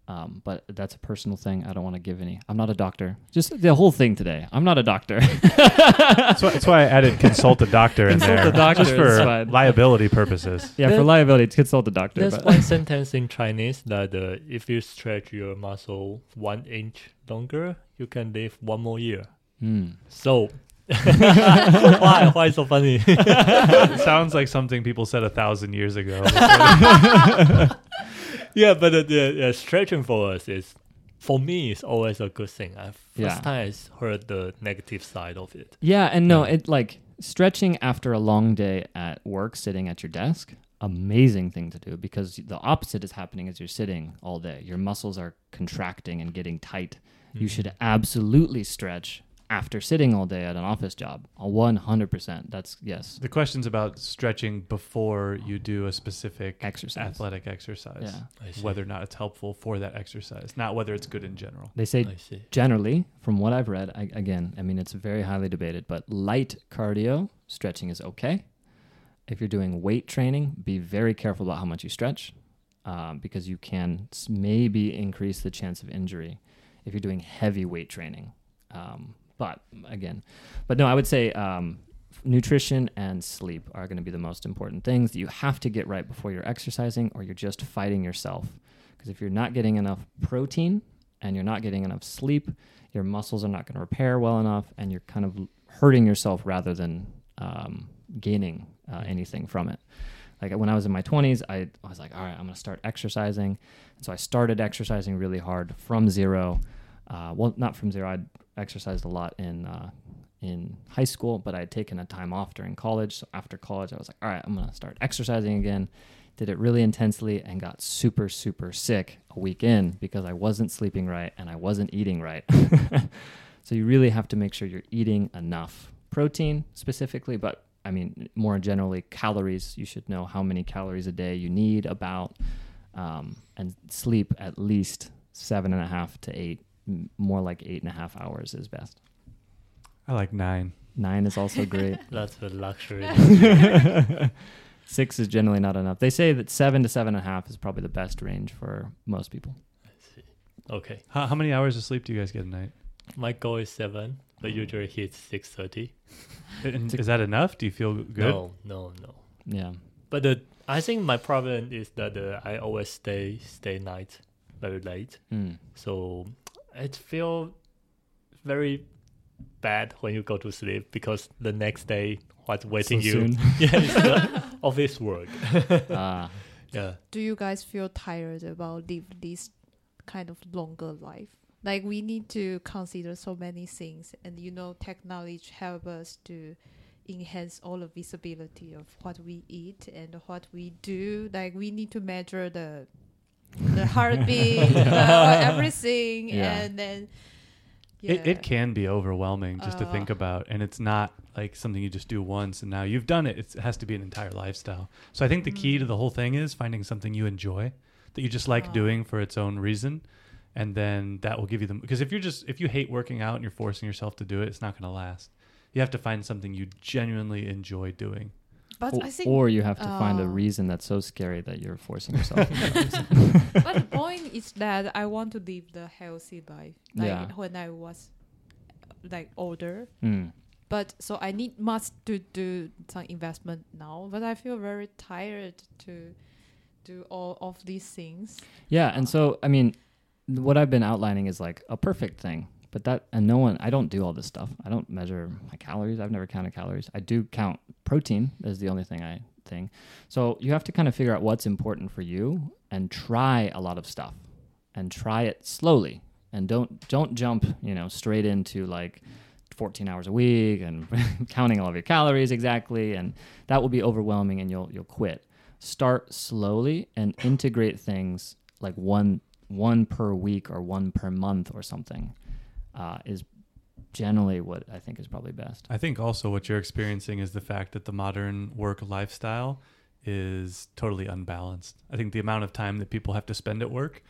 D: Um, but that's a personal thing. I don't want to give any. I'm not a doctor. Just the whole thing today. I'm not a doctor.
A: That's why, that's why I added consult a doctor in
D: Consult
A: there,
D: a doctor,
A: just for liability purposes.
D: yeah, for
B: There-
D: liability, consult the doctor.
B: There's
D: but-
B: one sentence in Chinese that uh, if you stretch your muscle one inch longer, you can live one more year.
D: Hmm.
B: So why? Why so funny?
A: sounds like something people said a thousand years ago.
B: yeah, but uh, the, the stretching for us is, for me, it's always a good thing. I first
D: Yeah.
B: time I heard the negative side of it.
D: Yeah, and no,
B: Yeah.
D: it like stretching after a long day at work, sitting at your desk, amazing thing to do because the opposite is happening as you're sitting all day. Your muscles are contracting and getting tight. You
B: Mm.
D: should absolutely stretch after sitting all day at an office job. A 100%. That's yes,
A: the question's about stretching before you do a specific
D: exercise.
A: athletic exercise.
D: Yeah.
B: I see.
A: Whether or not it's helpful for that exercise, not whether it's good in general.
D: They say
B: I see.
D: generally, from what I've read, I, again, I mean, it's very highly debated, but light cardio stretching is okay. If you're doing weight training, be very careful about how much you stretch um, because you can maybe increase the chance of injury if you're doing heavy weight training. Um, but again, but no, I would say um, nutrition and sleep are going to be the most important things that you have to get right before you're exercising or you're just fighting yourself. Because if you're not getting enough protein and you're not getting enough sleep, your muscles are not going to repair well enough, and you're kind of hurting yourself rather than um, gaining uh, anything from it. Like when I was in my 20s, I, I was like, all right, I'm going to start exercising. And so I started exercising really hard from zero. Uh, well, not from zero. I'd exercised a lot in uh, in high school, but I had taken a time off during college. So after college, I was like, all right, I'm going to start exercising again. Did it really intensely and got super, super sick a week in because I wasn't sleeping right and I wasn't eating right. so you really have to make sure you're eating enough protein specifically, but I mean, more generally, calories. You should know how many calories a day you need about, um, and sleep at least seven and a half to eight, more like eight and a half hours is best.
A: I like nine.
D: Nine is also great.
B: That's a luxury.
D: Six is generally not enough. They say that seven to seven and a half is probably the best range for most people. I see.
B: Okay.
A: How, how many hours of sleep do you guys get a night?
B: My goal is seven, but usually hits six thirty.
A: And is that enough? Do you feel good?
B: No, no, no.
D: Yeah.
B: But the I think my problem is that uh, I always stay stay night very late,
D: Mm.
B: so it feel very bad when you go to sleep because the next day what's waiting
D: So
B: you?
D: soon.
B: yeah, it's the office work.
D: Ah.
B: Yeah.
C: Do you guys feel tired about live this kind of longer life? Like we need to consider so many things, and you know, technology help us to enhance all the visibility of what we eat and what we do. Like we need to measure the the heartbeat, the everything,
D: Yeah.
C: and then yeah.
A: It, it can be overwhelming just to think
C: Uh.
A: about, and it's not like something you just do once and now you've done it. It's, it has to be an entire lifestyle. So I think the key to
C: Mm.
A: the whole thing is finding something you enjoy that you just like
C: Ah.
A: doing for its own reason, and then that will give you the. Because if you're just if you hate working out and you're forcing yourself to do it, it's not going to last. You have to find something you genuinely enjoy doing.
C: But
D: O-
C: I think
D: or you have to find a
C: uh,
D: reason that's so scary that you're forcing yourself.
C: but the point is that I want to live the healthy life. Like
D: Yeah.
C: when I was like older.
D: Mm.
C: But so I need must to do some investment now. But I feel very tired to do all of these things.
D: Yeah, and so I mean, what I've been outlining is like a perfect thing, but that and no one. I don't do all this stuff. I don't measure my calories. I've never counted calories. I do count protein. Is the only thing I thing. So you have to kind of figure out what's important for you and try a lot of stuff, and try it slowly, and don't don't jump you know straight into like. 14 hours a week and counting all of your calories exactly and that will be overwhelming and you'll you'll quit start slowly and integrate things like one one per week or one per month or something uh, is generally what I think is probably best.
A: I think also what you're experiencing is the fact that the modern work lifestyle is totally unbalanced. I think the amount of time that people have to spend at work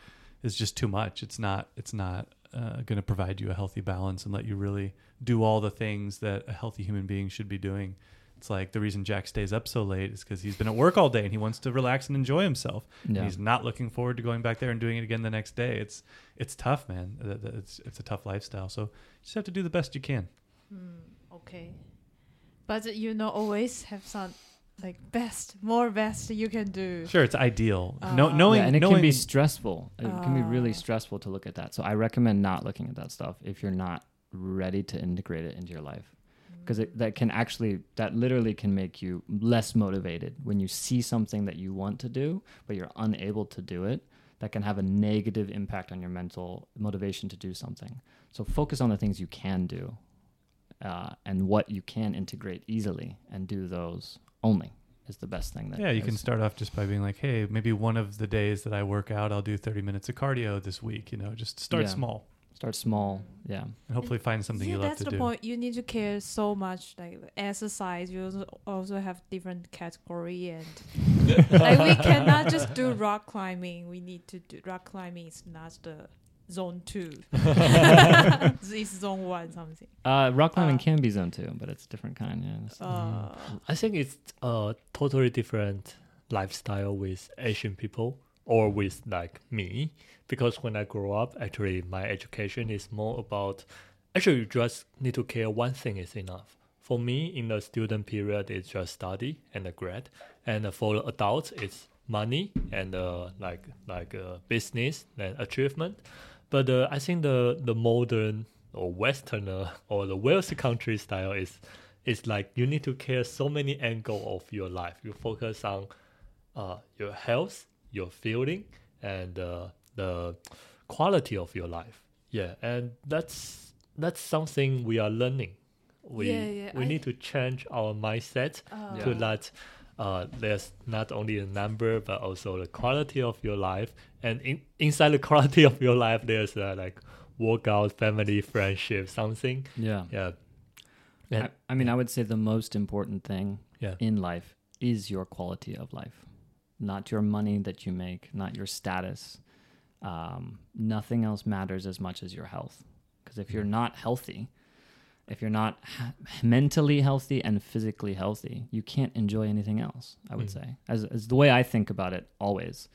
A: is just too much. It's not it's not uh, going to provide you a healthy balance and let you really do all the things that a healthy human being should be doing. It's like the reason Jack stays up so late is because he's been at work all day and he wants to relax and enjoy himself. And he's not looking forward to going back there and doing it again the next day. It's it's tough, man. Th- th- It's it's a tough lifestyle. So you just have to do the best you can.
C: Hmm, okay. But you know, always have some like best, more best you can do.
A: Sure, it's ideal. no,
C: Uh,
A: knowing
D: yeah, and it
A: knowing
D: can be stressful. It can be really
C: Ah.
D: stressful to look at that. So I recommend not looking at that stuff if you're not ready to integrate it into your life. Because that can actually that literally can make you less motivated when you see something that you want to do but you're unable to do it that can have a negative impact on your mental motivation to do something so focus on the things you can do uh, and what you can integrate easily and do those only is the best thing that
A: Yeah, you can start off just by being like, hey, maybe one of the days that I work out, I'll do 30 minutes of cardio this week. You know, just start
D: Yeah.
A: small
D: start small yeah
A: and hopefully find something
C: yeah,
A: you love
C: that's
A: to
C: the
A: do.
C: point. You need to care so much, like exercise. You also also have different category, and like we cannot just do rock climbing. We need to do rock climbing. Is not the zone two. it's zone one something.
D: uh, rock climbing
C: Uh,
D: can be zone two but it's a different kind yeah It's-
C: Uh,
B: I think it's a totally different lifestyle with Asian people or with like me because when I grow up, actually my education is more about actually you just need to care one thing is enough. For me, in the student period, it's just study and the grad, and for adults, it's money and uh, like like uh, business and achievement. But uh, I think the the modern or Westerner or the wealthy country style is it's like you need to care so many angle of your life. You focus on uh, your health, your feeling, and uh, the quality of your life. Yeah, and that's that's something we are learning. We
C: Yeah, yeah,
B: we
C: I-
B: need to change our mindset
C: uh,
B: to that uh, there's not only a number but also the quality of your life. And in, inside the quality of your life there's uh, like workout family friendship something.
D: Yeah.
B: Yeah.
D: I,
B: and
D: I mean, I would say the most important thing
B: yeah.
D: in life is your quality of life, not your money that you make, not your status. Um, nothing else matters as much as your health. Because if you're not healthy, if you're not ha- mentally healthy and physically healthy, you can't enjoy anything else. I would
B: Mm.
D: say, as, as the way I think about it, always.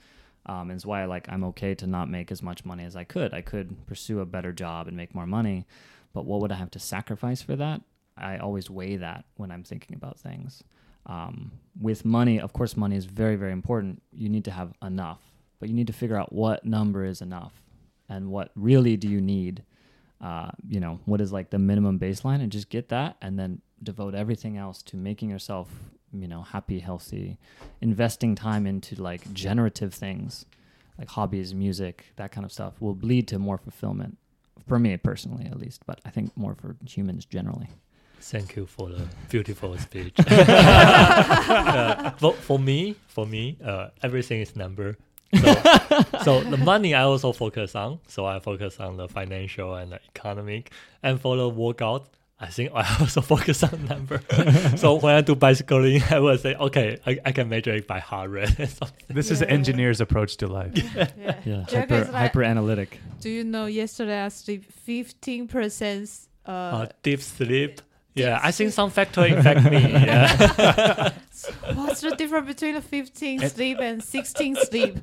D: Um, is why like I'm okay to not make as much money as I could. I could pursue a better job and make more money, but what would I have to sacrifice for that? I always weigh that when I'm thinking about things. Um, with money, of course, money is very, very important. You need to have enough, but you need to figure out what number is enough and what really do you need. Uh, you know, what is like the minimum baseline, and just get that, and then devote everything else to making yourself, you know, happy, healthy, investing time into like generative things, like hobbies, music, that kind of stuff, will lead to more fulfillment. For me personally, at least, but I think more for humans generally.
B: Thank you for the beautiful speech. uh, for, for me, for me, uh, everything is number. So, so the money I also focus on. So I focus on the financial and the economic. And for the workout, I think I also focus on number. so when I do bicycling, I will say, okay, I, I can measure it by heart rate. and something.
A: This is an engineer's approach to life.
C: yeah.
D: Yeah,
C: Jacko
D: hyper,
C: like-
D: hyper analytic.
C: Do you know yesterday I sleep fifteen percent? Uh,
B: Uh, deep sleep. Yeah, I think some factor infect me. Yeah.
C: what's the difference between a fifteen sleep and sixteen sleep?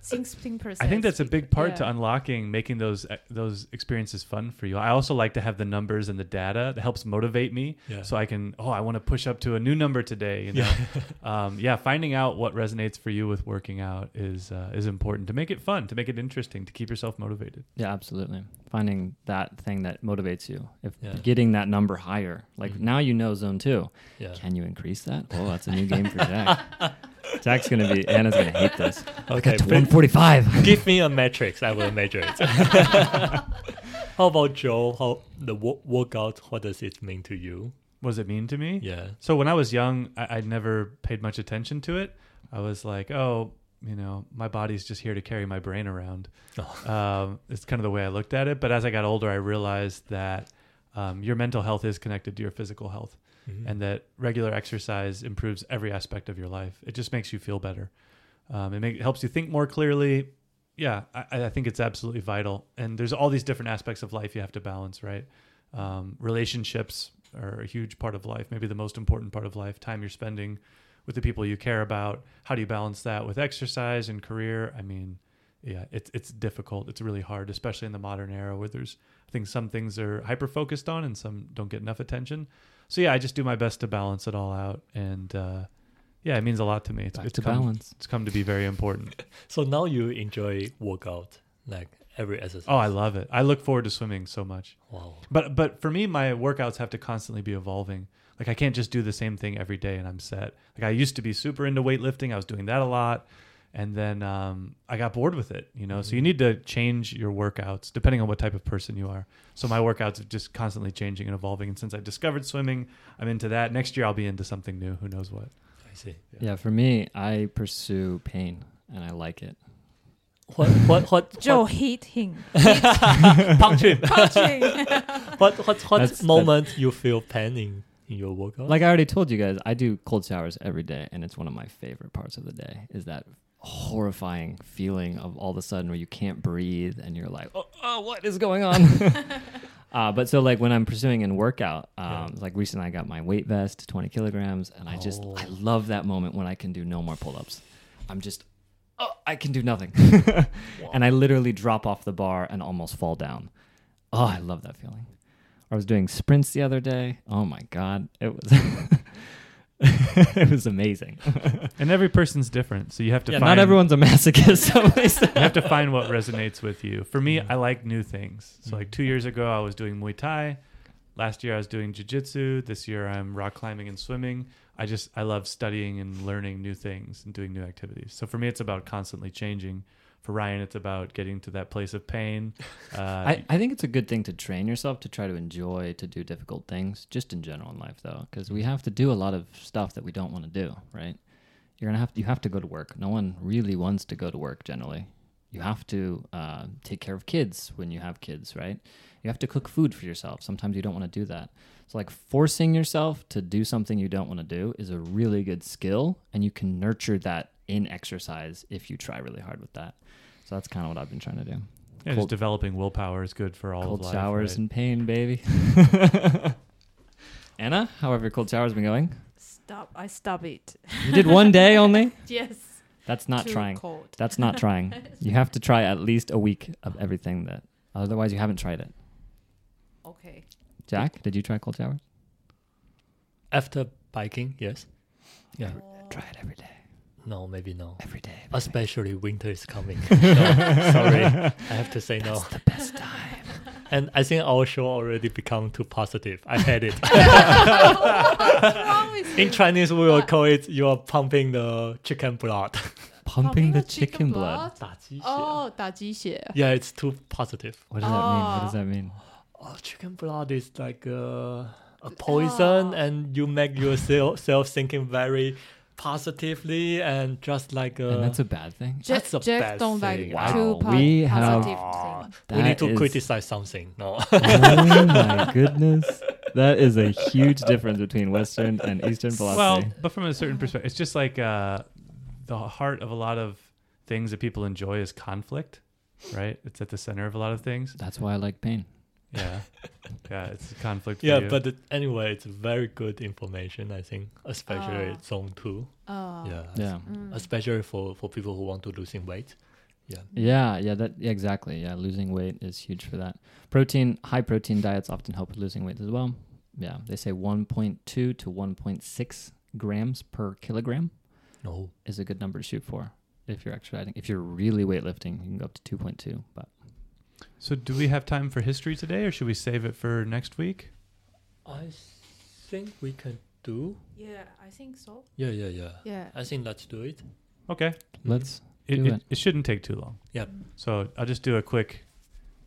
C: Sixteen percent.
A: I think that's a big part to unlocking, making those uh, those experiences fun for you. I also like to have the numbers and the data that helps motivate me,
B: Yeah.
A: so I can oh I want to push up to a new number today. You know, um, yeah, finding out what resonates for you with working out is uh, is important to make it fun, to make it interesting, to keep yourself motivated.
D: Yeah, absolutely. Finding that thing that motivates you. If
B: Yeah.
D: getting that number higher, like
B: Mhm.
D: now you know zone two.
B: yeah.
D: Can you increase that? Oh, that's a new game for Jack. Jack's gonna be Anna's gonna hate this.
B: Okay,
D: one forty five.
B: Give me a matrix, I will measure it. How about Joe? How the wo- workout? What does it mean to you?
A: What does it mean to me?
B: Yeah,
A: So when I was young, I, I never paid much attention to it. I was like, oh, you know, my body's just here to carry my brain around.
B: Oh.
A: Um, it's kind of the way I looked at it. But as I got older, I realized that um, your mental health is connected to your physical health,
B: Mhm.
A: and that regular exercise improves every aspect of your life. It just makes you feel better. Um, it, make, it helps you think more clearly. Yeah, I, I think it's absolutely vital. And there's all these different aspects of life you have to balance, right? Um, relationships are a huge part of life, maybe the most important part of life. Time you're spending with the people you care about. How do you balance that with exercise and career? I mean, yeah, it's it's difficult. It's really hard, especially in the modern era where there's I think some things are hyper focused on and some don't get enough attention. So yeah, I just do my best to balance it all out, and uh, yeah, it means a lot to me. It's,
D: Back
A: it's
D: to
A: come,
D: balance.
A: It's come to be very important.
B: So now you enjoy workout like every exercise.
A: Oh, I love it. I look forward to swimming so much.
B: wow.
A: But but for me, my workouts have to constantly be evolving. Like I can't just do the same thing every day and I'm set. Like I used to be super into weightlifting. I was doing that a lot, and then um, I got bored with it. You know, so you need to change your workouts depending on what type of person you are. So my workouts are just constantly changing and evolving. And since I discovered swimming, I'm into that. Next year I'll be into something new. Who knows what?
B: I see.
D: Yeah, for me, I pursue pain and I like it.
B: What what what?
C: Joe
B: what
C: hit him.
B: punch him.
C: Punching.
B: what what what
D: That's-
B: moment you feel pain in, in your workout?
D: Like I already told you guys, I do cold showers every day, and it's one of my favorite parts of the day. Is that horrifying feeling of all of a sudden where you can't breathe and you're like, oh, oh what is going on? uh, but so like when I'm pursuing in workout, um,
B: Yeah.
D: like recently I got my weight vest, 20 kilograms, and I just I
B: Oh.
D: love that moment when I can do no more pull-ups. I'm just, oh, I can do nothing, and I literally drop off the bar and almost fall down. Oh, I love that feeling. I was doing sprints the other day. Oh my god, it was it was amazing.
A: And every person's different, so you have to
D: Yeah,
A: find
D: not everyone's a masochist.
A: you have to find what resonates with you. For me. I like new things. So like two mm-hmm. years ago, I was doing Muay Thai. Last year, I was doing Jiu-Jitsu. This year, I'm rock climbing and swimming. I just I love studying and learning new things and doing new activities. So for me, it's about constantly changing. For Ryan, it's about getting to that place of pain. Uh,
D: I, I think it's a good thing to train yourself to try to enjoy to do difficult things, just in general in life, though, because we have to do a lot of stuff that we don't want to do. Right? You're gonna have to, you have to go to work. No one really wants to go to work generally. You have to uh, take care of kids when you have kids, right? You have to cook food for yourself. Sometimes you don't want to do that. So, like, forcing yourself to do something you don't want to do is a really good skill, and you can nurture that in exercise if you try really hard with that. So, that's kind of what I've been trying to do.
A: yeah, just developing willpower is good for all
D: cold
A: of life.
D: showers
A: right?
D: and pain, baby. Anna, how have your cold showers been going?
C: Stop. I stop it.
D: You did one day only?
C: Yes.
D: That's not
C: Too
D: trying.
C: Cold.
D: That's not trying. You have to try at least a week of everything that otherwise you haven't tried it.
C: Okay.
D: Jack, did you try cold showers?
B: After biking, yes. Yeah. Oh.
D: Try it every day.
B: No, maybe no.
D: Every day.
B: Especially winter is coming. no, sorry, I have to say no.
D: the best time.
B: And I think our show already become too positive. I had it.
C: What's wrong with
B: In
C: you?
B: Chinese, we will
C: What?
B: call it you are pumping the chicken blood.
D: Pumping the
C: the
D: chicken,
C: chicken
D: blood.
C: blood?
B: 打鸡血.
C: Oh, 打鸡血.
B: Yeah, it's too positive.
D: What does that mean? What does
C: Oh.
D: that mean?
B: Oh, chicken blood is like a, a poison,
C: Oh.
B: and you make yourself self thinking very positively and just like a.
D: and that's a bad thing.
C: Jack,
B: That's a
C: Jack
B: bad
C: don't
B: thing.
C: like too
D: Wow.
C: po-
D: We have-
C: positive
B: Ah,
C: thing.
B: we need to
D: is-
B: criticize something. No.
D: oh my goodness. That is a huge difference between Western and Eastern philosophy.
A: Well, but from a certain perspective, it's just like uh, the heart of a lot of things that people enjoy is conflict, right? It's at the center of a lot of things.
D: That's why I like pain.
A: Yeah, yeah, it's a conflict.
B: Yeah, but it, anyway, it's very good information. I think, especially
C: Ah.
B: zone two.
C: Oh.
B: Yeah.
D: Yeah.
C: Mm.
B: Especially for for people who want to losing weight. Yeah.
D: Yeah, yeah, that yeah, exactly. Yeah, losing weight is huge for that. Protein, high protein diets often help with losing weight as well. Yeah, they say 1.2 to 1.6 grams per kilogram
B: No.
D: is a good number to shoot for if you're exercising. If you're really weightlifting, you can go up to 2.2. But
A: so do we have time for history today, or should we save it for next week?
B: I think we can do.
C: Yeah, I think so.
B: Yeah, yeah, yeah.
C: Yeah.
B: I think let's do it.
A: Okay, mm-hmm.
D: let's
A: it,
D: Do
A: it,
D: it.
A: it shouldn't take too long.
B: Yep.
A: So I'll just do a quick,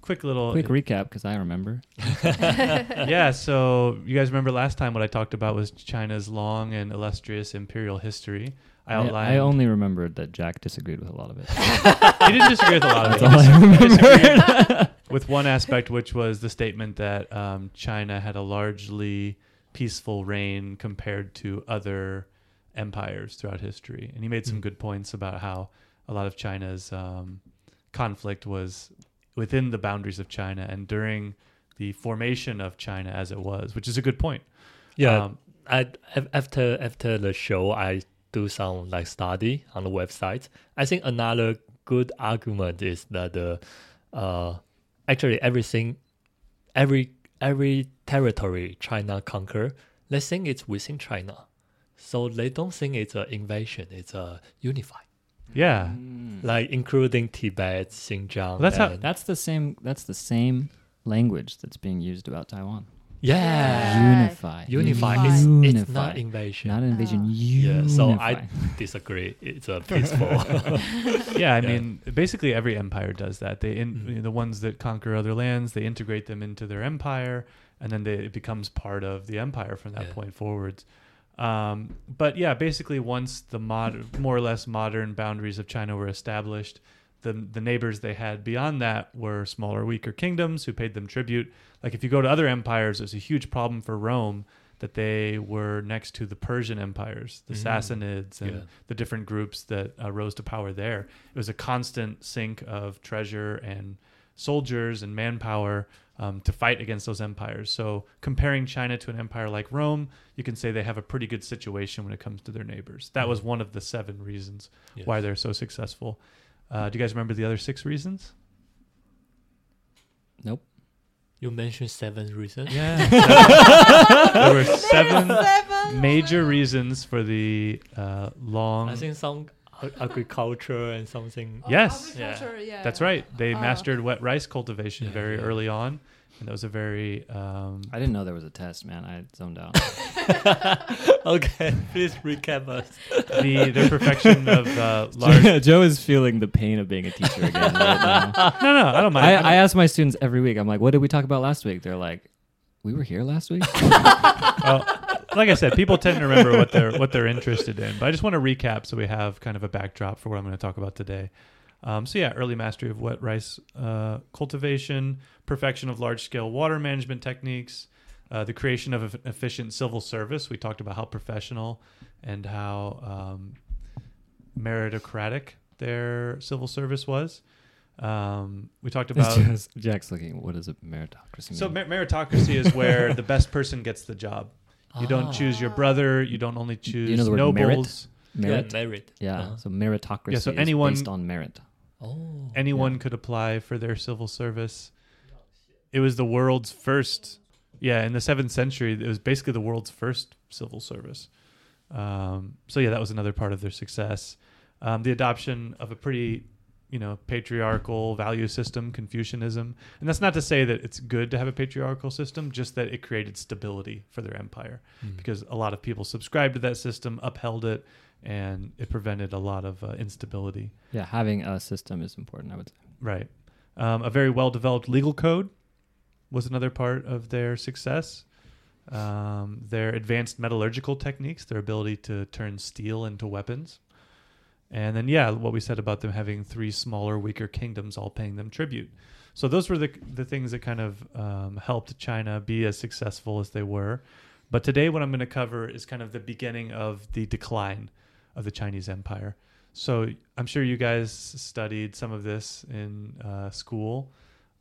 A: quick little
D: quick recap because I remember.
A: yeah, so you guys remember last time what I talked about was China's long and illustrious imperial history. I
D: I. I only remembered that Jack disagreed with a lot of it.
A: he didn't disagree with a lot of
D: That's
A: it.
D: all I
A: He
D: remembered.
A: disagreed with one aspect, which was the statement that um, China had a largely peaceful reign compared to other empires throughout history. And he made some
B: Mm.
A: good points about how a lot of China's um, conflict was within the boundaries of China and during the formation of China as it was, which is a good point.
B: Yeah.
A: Um,
B: I af- after after the show, I do some like study on the website. I think another good argument is that the uh actually everything every every territory China conquer, they think it's within China, so they don't think it's an invasion. It's a unify.
A: Yeah.
D: Mm.
B: like including Tibet, Xinjiang.
A: Well, that's how-
D: That's the same. That's the same language that's being used about Taiwan.
B: Yeah.
C: Yeah.
D: Unify.
B: Unify.
C: Unify.
B: It's,
D: Unify.
B: it's not invasion.
D: Not invasion.
C: Oh.
B: yeah. So I disagree. It's a peaceful.
A: Yeah, I
B: Yeah.
A: mean, basically every empire does that. They in,
B: Mhm.
A: you know, the ones that conquer other lands, they integrate them into their empire, and then they, it becomes part of the empire from that
B: Yeah.
A: point forwards. Um, but yeah, basically, once the mod, more or less modern boundaries of China were established, the the neighbors they had beyond that were smaller, weaker kingdoms who paid them tribute. Like if you go to other empires, there's a huge problem for Rome that they were next to the Persian empires, the
B: Mm.
A: Sassanids, and
B: Yeah.
A: the different groups that uh, rose to power there. It was a constant sink of treasure and soldiers and manpower um, to fight against those empires. So, comparing China to an empire like Rome, you can say they have a pretty good situation when it comes to their neighbors. That was
B: Mhm.
A: one of the seven reasons
B: Yes.
A: why they're so successful. Uh, do you guys remember the other six reasons?
D: Nope.
B: You mentioned seven reasons.
A: Yeah. there were seven
C: Seven.
A: major reasons for the uh, long.
B: I think some agriculture and something.
C: Oh,
A: Yes.
C: agriculture, yeah.
A: That's right. They
C: Oh.
A: mastered wet rice cultivation
B: Yeah,
A: very
B: yeah.
A: early on, and that was a very um,
D: I didn't know there was a test, man. I zoned out.
B: okay, please recap us.
A: the their perfection of uh, large.
D: Joe is feeling the pain of being a teacher again right now.
A: No, no, I don't mind.
D: I, I ask my students every week. I'm like, "What did we talk about last week?" They're like, "We were here last week."
A: well, like I said, people tend to remember what they're what they're interested in. But I just want to recap so we have kind of a backdrop for what I'm going to talk about today. Um, so yeah, early mastery of wet rice uh, cultivation, perfection of large scale water management techniques, uh, the creation of an efficient civil service. We talked about how professional and how um, meritocratic their civil service was. Um, we talked about
D: Just- Jack's looking. What is a meritocracy?
A: so
D: mean?
A: mer- meritocracy is where the best person gets the job. You don't
B: Ah.
A: choose your brother. You don't only choose
D: you know the word merit?
A: nobles.
D: merit.
B: Yeah, merit.
D: Yeah.
B: Uh-huh.
D: So meritocracy
A: Yeah, so
D: is
A: anyone-
D: based on merit.
B: Oh.
A: Anyone could apply for their civil service. It was the world's first. Yeah, in the seventh century, it was basically the world's first civil service. Um, so yeah, that was another part of their success. Um, the adoption of a pretty, you know, patriarchal value system, Confucianism, and that's not to say that it's good to have a patriarchal system, just that it created stability for their empire.
B: Mm.
A: because a lot of people subscribed to that system, upheld it, and it prevented a lot of uh, instability.
D: Yeah, having a system is important. I would say.
A: Right. Um, a very well developed legal code was another part of their success. Um, their advanced metallurgical techniques, their ability to turn steel into weapons. And then, yeah, what we said about them having three smaller, weaker kingdoms all paying them tribute. So those were the the things that kind of um, helped China be as successful as they were. But today, what I'm going to cover is kind of the beginning of the decline of the Chinese Empire. So I'm sure you guys studied some of this in uh, school.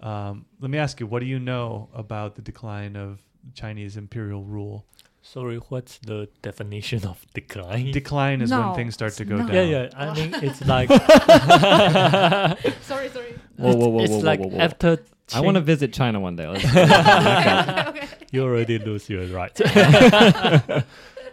A: Um, let me ask you, what do you know about the decline of Chinese imperial rule?
B: Sorry, what's the definition of decline?
A: Decline is
C: No,
A: when things start to go
C: no.
A: down.
B: yeah, yeah. I mean, it's like
C: sorry, sorry.
D: Whoa, whoa, whoa,
B: it's
D: whoa, whoa,
B: like
D: whoa, whoa.
B: after.
D: I want to visit China one day. Let's back up.
C: okay.
B: You already lose your right.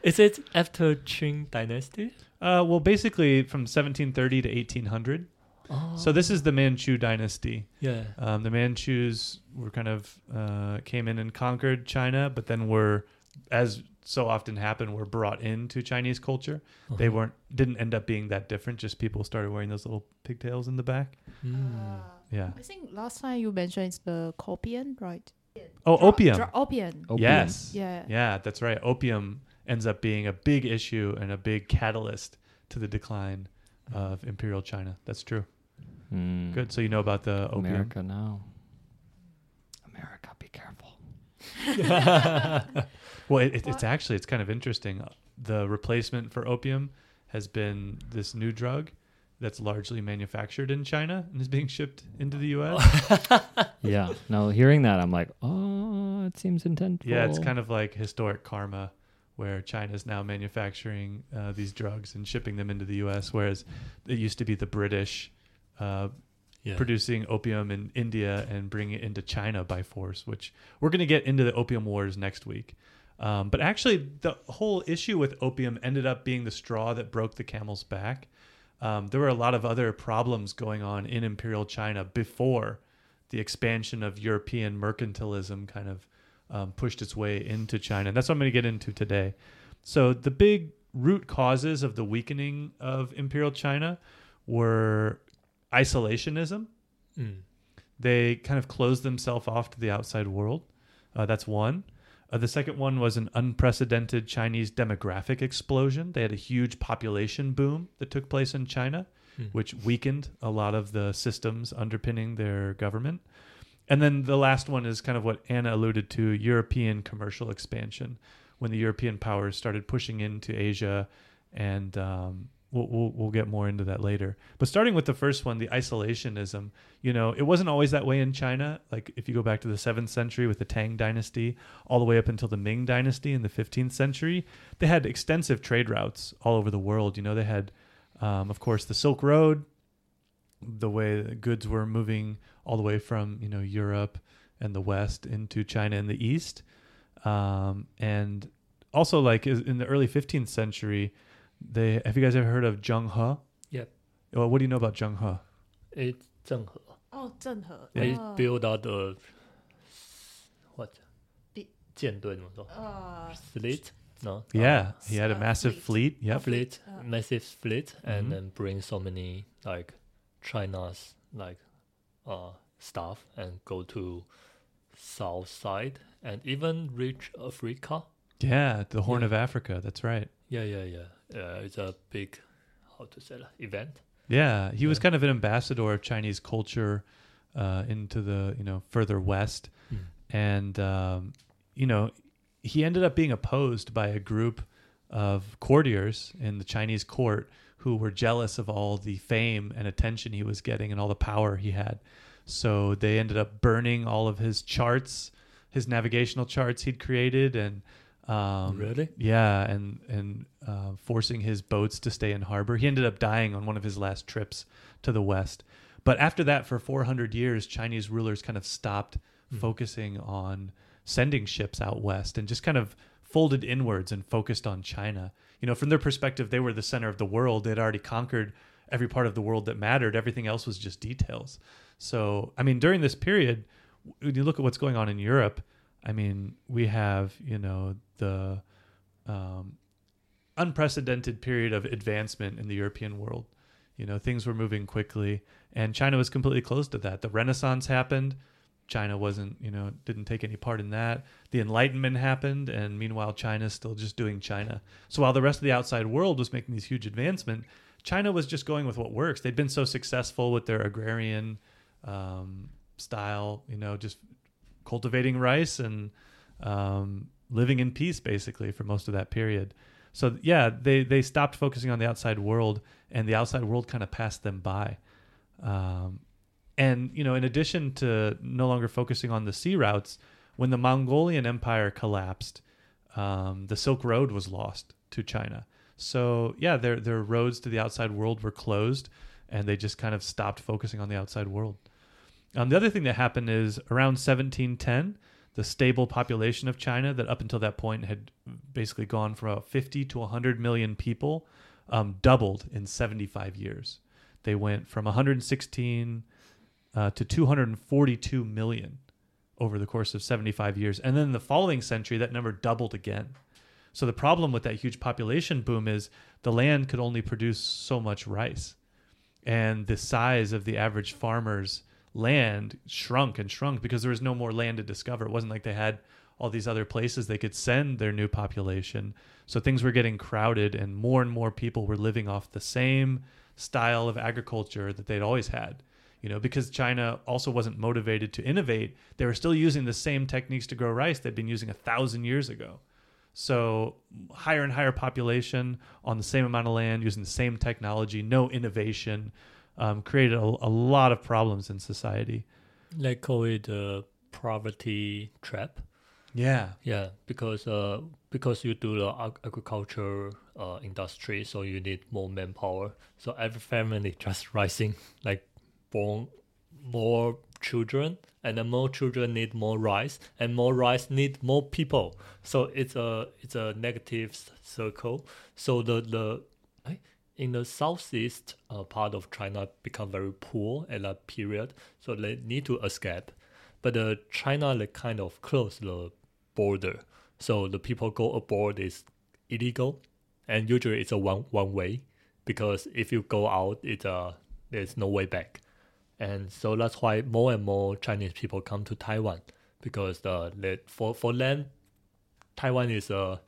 B: Is it after Qing dynasty?
A: Uh, well, basically from 1730 to 1800.
B: Oh.
A: So this is the Manchu dynasty.
B: yeah.
A: Um, the Manchus were kind of uh, came in and conquered China, but then were, as so often happened, were brought into Chinese culture. They
B: Uh-huh.
A: weren't didn't end up being that different. Just people started wearing those little pigtails in the back.
B: Mm.
C: Uh,
A: Yeah.
C: I think last time you mentioned it's the copian, right?
A: Oh,
C: Dra-
A: opium.
C: dra- opium.
D: Opium.
A: Yes.
C: Yeah.
A: Yeah, that's right. Opium ends up being a big issue and a big catalyst to the decline of imperial China. That's true.
D: Hmm.
A: Good. So you know about the opium.
D: America now. America, be careful.
A: Well, it, it, it's actually it's kind of interesting. The replacement for opium has been this new drug that's largely manufactured in China and is being shipped into the U.S.
D: Yeah. No, hearing that, I'm like, oh, it seems intentful.
A: yeah, it's kind of like historic karma, where China is now manufacturing uh, these drugs and shipping them into the U.S., whereas it used to be the British uh,
B: yeah.
A: producing opium in India and bringing it into China by force, which we're going to get into the opium wars next week. Um, but actually, the whole issue with opium ended up being the straw that broke the camel's back. um, there were a lot of other problems going on in imperial China before the expansion of European mercantilism kind of um, pushed its way into China. And that's what I'm going to get into today. So the big root causes of the weakening of imperial China were isolationism.
B: Mm.
A: They kind of closed themselves off to the outside world. Uh, that's one. Uh, the second one was an unprecedented Chinese demographic explosion. They had a huge population boom that took place in China,
B: Mm.
A: which weakened a lot of the systems underpinning their government. And then the last one is kind of what Anna alluded to European commercial expansion, when the European powers started pushing into Asia. And um, we'll, we'll, we'll get more into that later. But starting with the first one, the isolationism, you know, it wasn't always that way in China. Like if you go back to the seventh century with the Tang dynasty, all the way up until the Ming dynasty in the 15th century, they had extensive trade routes all over the world. You know, they had, um, of course, the Silk Road, the way the goods were moving all the way from, you know, Europe and the West into China and the East. Um, and also, like in the early 15th century, they have you guys ever heard of Zheng He?
B: Yep.
A: Well, what do you know about Zheng He?
B: It's Zheng He.
C: Oh, Zheng He.
B: They
C: oh.
B: build out the what?
C: Uh,
B: fleet. No.
A: Yeah, uh, he had a massive uh,
C: fleet.
A: fleet. Yeah,
B: fleet,
C: uh,
B: massive fleet, ah.
A: mm-hmm.
B: and then bring so many like China's like uh stuff and go to south side and even reach Africa.
A: Yeah, the Horn
B: yeah.
A: of Africa. That's right.
B: Yeah, yeah, yeah. Uh, it's a big, how to say that, event.
A: Yeah, he was kind of an ambassador of Chinese culture uh, into the you know further west,
B: Mm.
A: and um, you know he ended up being opposed by a group of courtiers in the Chinese court who were jealous of all the fame and attention he was getting and all the power he had. So they ended up burning all of his charts, his navigational charts he'd created, and um,
B: Really?
A: yeah, and and uh, forcing his boats to stay in harbor. He ended up dying on one of his last trips to the west. But after that, for 400 years, Chinese rulers kind of stopped
B: Mm.
A: focusing on sending ships out west and just kind of folded inwards and focused on China. You know, from their perspective, they were the center of the world. They'd already conquered every part of the world that mattered. Everything else was just details. So, I mean, during this period, when you look at what's going on in Europe, I mean, we have, you know, the um, unprecedented period of advancement in the European world. You know, things were moving quickly, and China was completely closed to that. The Renaissance happened. China wasn't, you know, didn't take any part in that. The Enlightenment happened, and meanwhile, China's still just doing China. So while the rest of the outside world was making these huge advancements, China was just going with what works. They'd been so successful with their agrarian um, style, you know, just cultivating rice and um, living in peace basically for most of that period. So yeah, they they stopped focusing on the outside world, and the outside world kind of passed them by. Um, and you know, in addition to no longer focusing on the sea routes, when the Mongolian Empire collapsed, um, the Silk Road was lost to China. So yeah, their their roads to the outside world were closed, and they just kind of stopped focusing on the outside world. Um, the other thing that happened is around 1710, the stable population of China that up until that point had basically gone from about 50 to 100 million people um, doubled in 75 years. They went from 116 uh, to 242 million over the course of 75 years. And then the following century, that number doubled again. So the problem with that huge population boom is the land could only produce so much rice. And the size of the average farmer's land shrunk and shrunk because there was no more land to discover. It wasn't like they had all these other places they could send their new population. So things were getting crowded, and more and more people were living off the same style of agriculture that they'd always had. You know, because China also wasn't motivated to innovate, they were still using the same techniques to grow rice they'd been using a thousand years ago. So higher and higher population on the same amount of land, using the same technology, no innovation, um, created a, a lot of problems in society.
B: They call it the poverty trap.
A: Yeah,
B: Yeah, because uh, because you do the ag- agriculture uh, industry, so you need more manpower. So every family just rising, like born more children, and then more children need more rice, and more rice need more people. So it's a it's a negative circle. So the the, 哎 in the southeast uh, part of China become very poor at that period, so they need to escape. But uh, China they kind of close the border, so the people go abroad is illegal, and usually it's a one one way because if you go out, it's uh there's no way back, and so that's why more and more Chinese people come to Taiwan because uh, for for them, Taiwan is a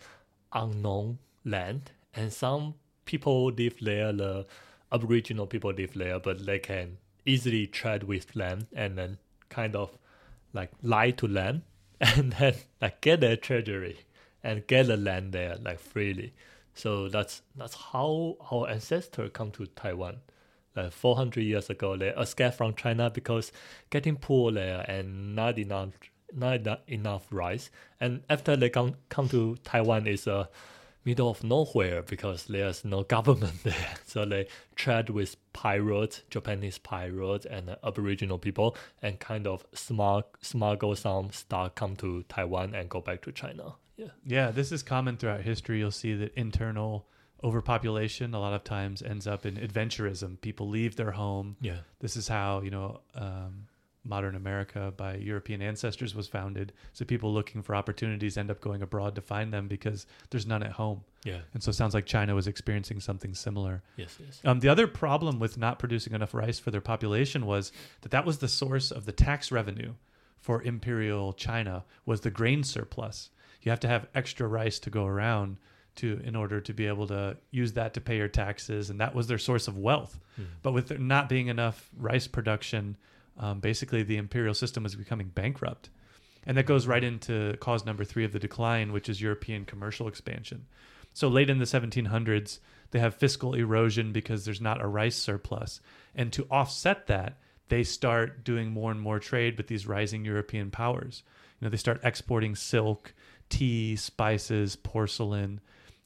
B: unknown land, and some people live there. The Aboriginal people live there, but they can easily trade with them and then kind of like lie to them and then like get their treasury and get the land there like freely. So that's that's how our ancestors come to Taiwan. Like 400 years ago, they escaped from China because getting poor there and not enough not enough- rice. And after they come come to Taiwan, is a middle of nowhere because there's no government there. So they trade with pirates, Japanese pirates, and Aboriginal people, and kind of smuggle smuggle some stuff come to Taiwan and go back to China. Yeah.
A: Yeah, this is common throughout history. You'll see that internal overpopulation a lot of times ends up in adventurism. People leave their home.
B: Yeah.
A: This is how, you know, um, modern America by European ancestors was founded. So people looking for opportunities end up going abroad to find them because there's none at home.
B: Yeah.
A: And so it sounds like China was experiencing something similar.
B: Yes. Yes.
A: Um, the other problem with not producing enough rice for their population was that that was the source of the tax revenue for imperial China was the grain surplus. You have to have extra rice to go around to in order to be able to use that to pay your taxes, and that was their source of wealth.
B: Hmm.
A: But with there not being enough rice production, um, basically the imperial system was becoming bankrupt. And that goes right into cause number three of the decline, which is European commercial expansion. So late in the 1700s, they have fiscal erosion because there's not a rice surplus. And to offset that, they start doing more and more trade with these rising European powers. You know, they start exporting silk, tea, spices, porcelain,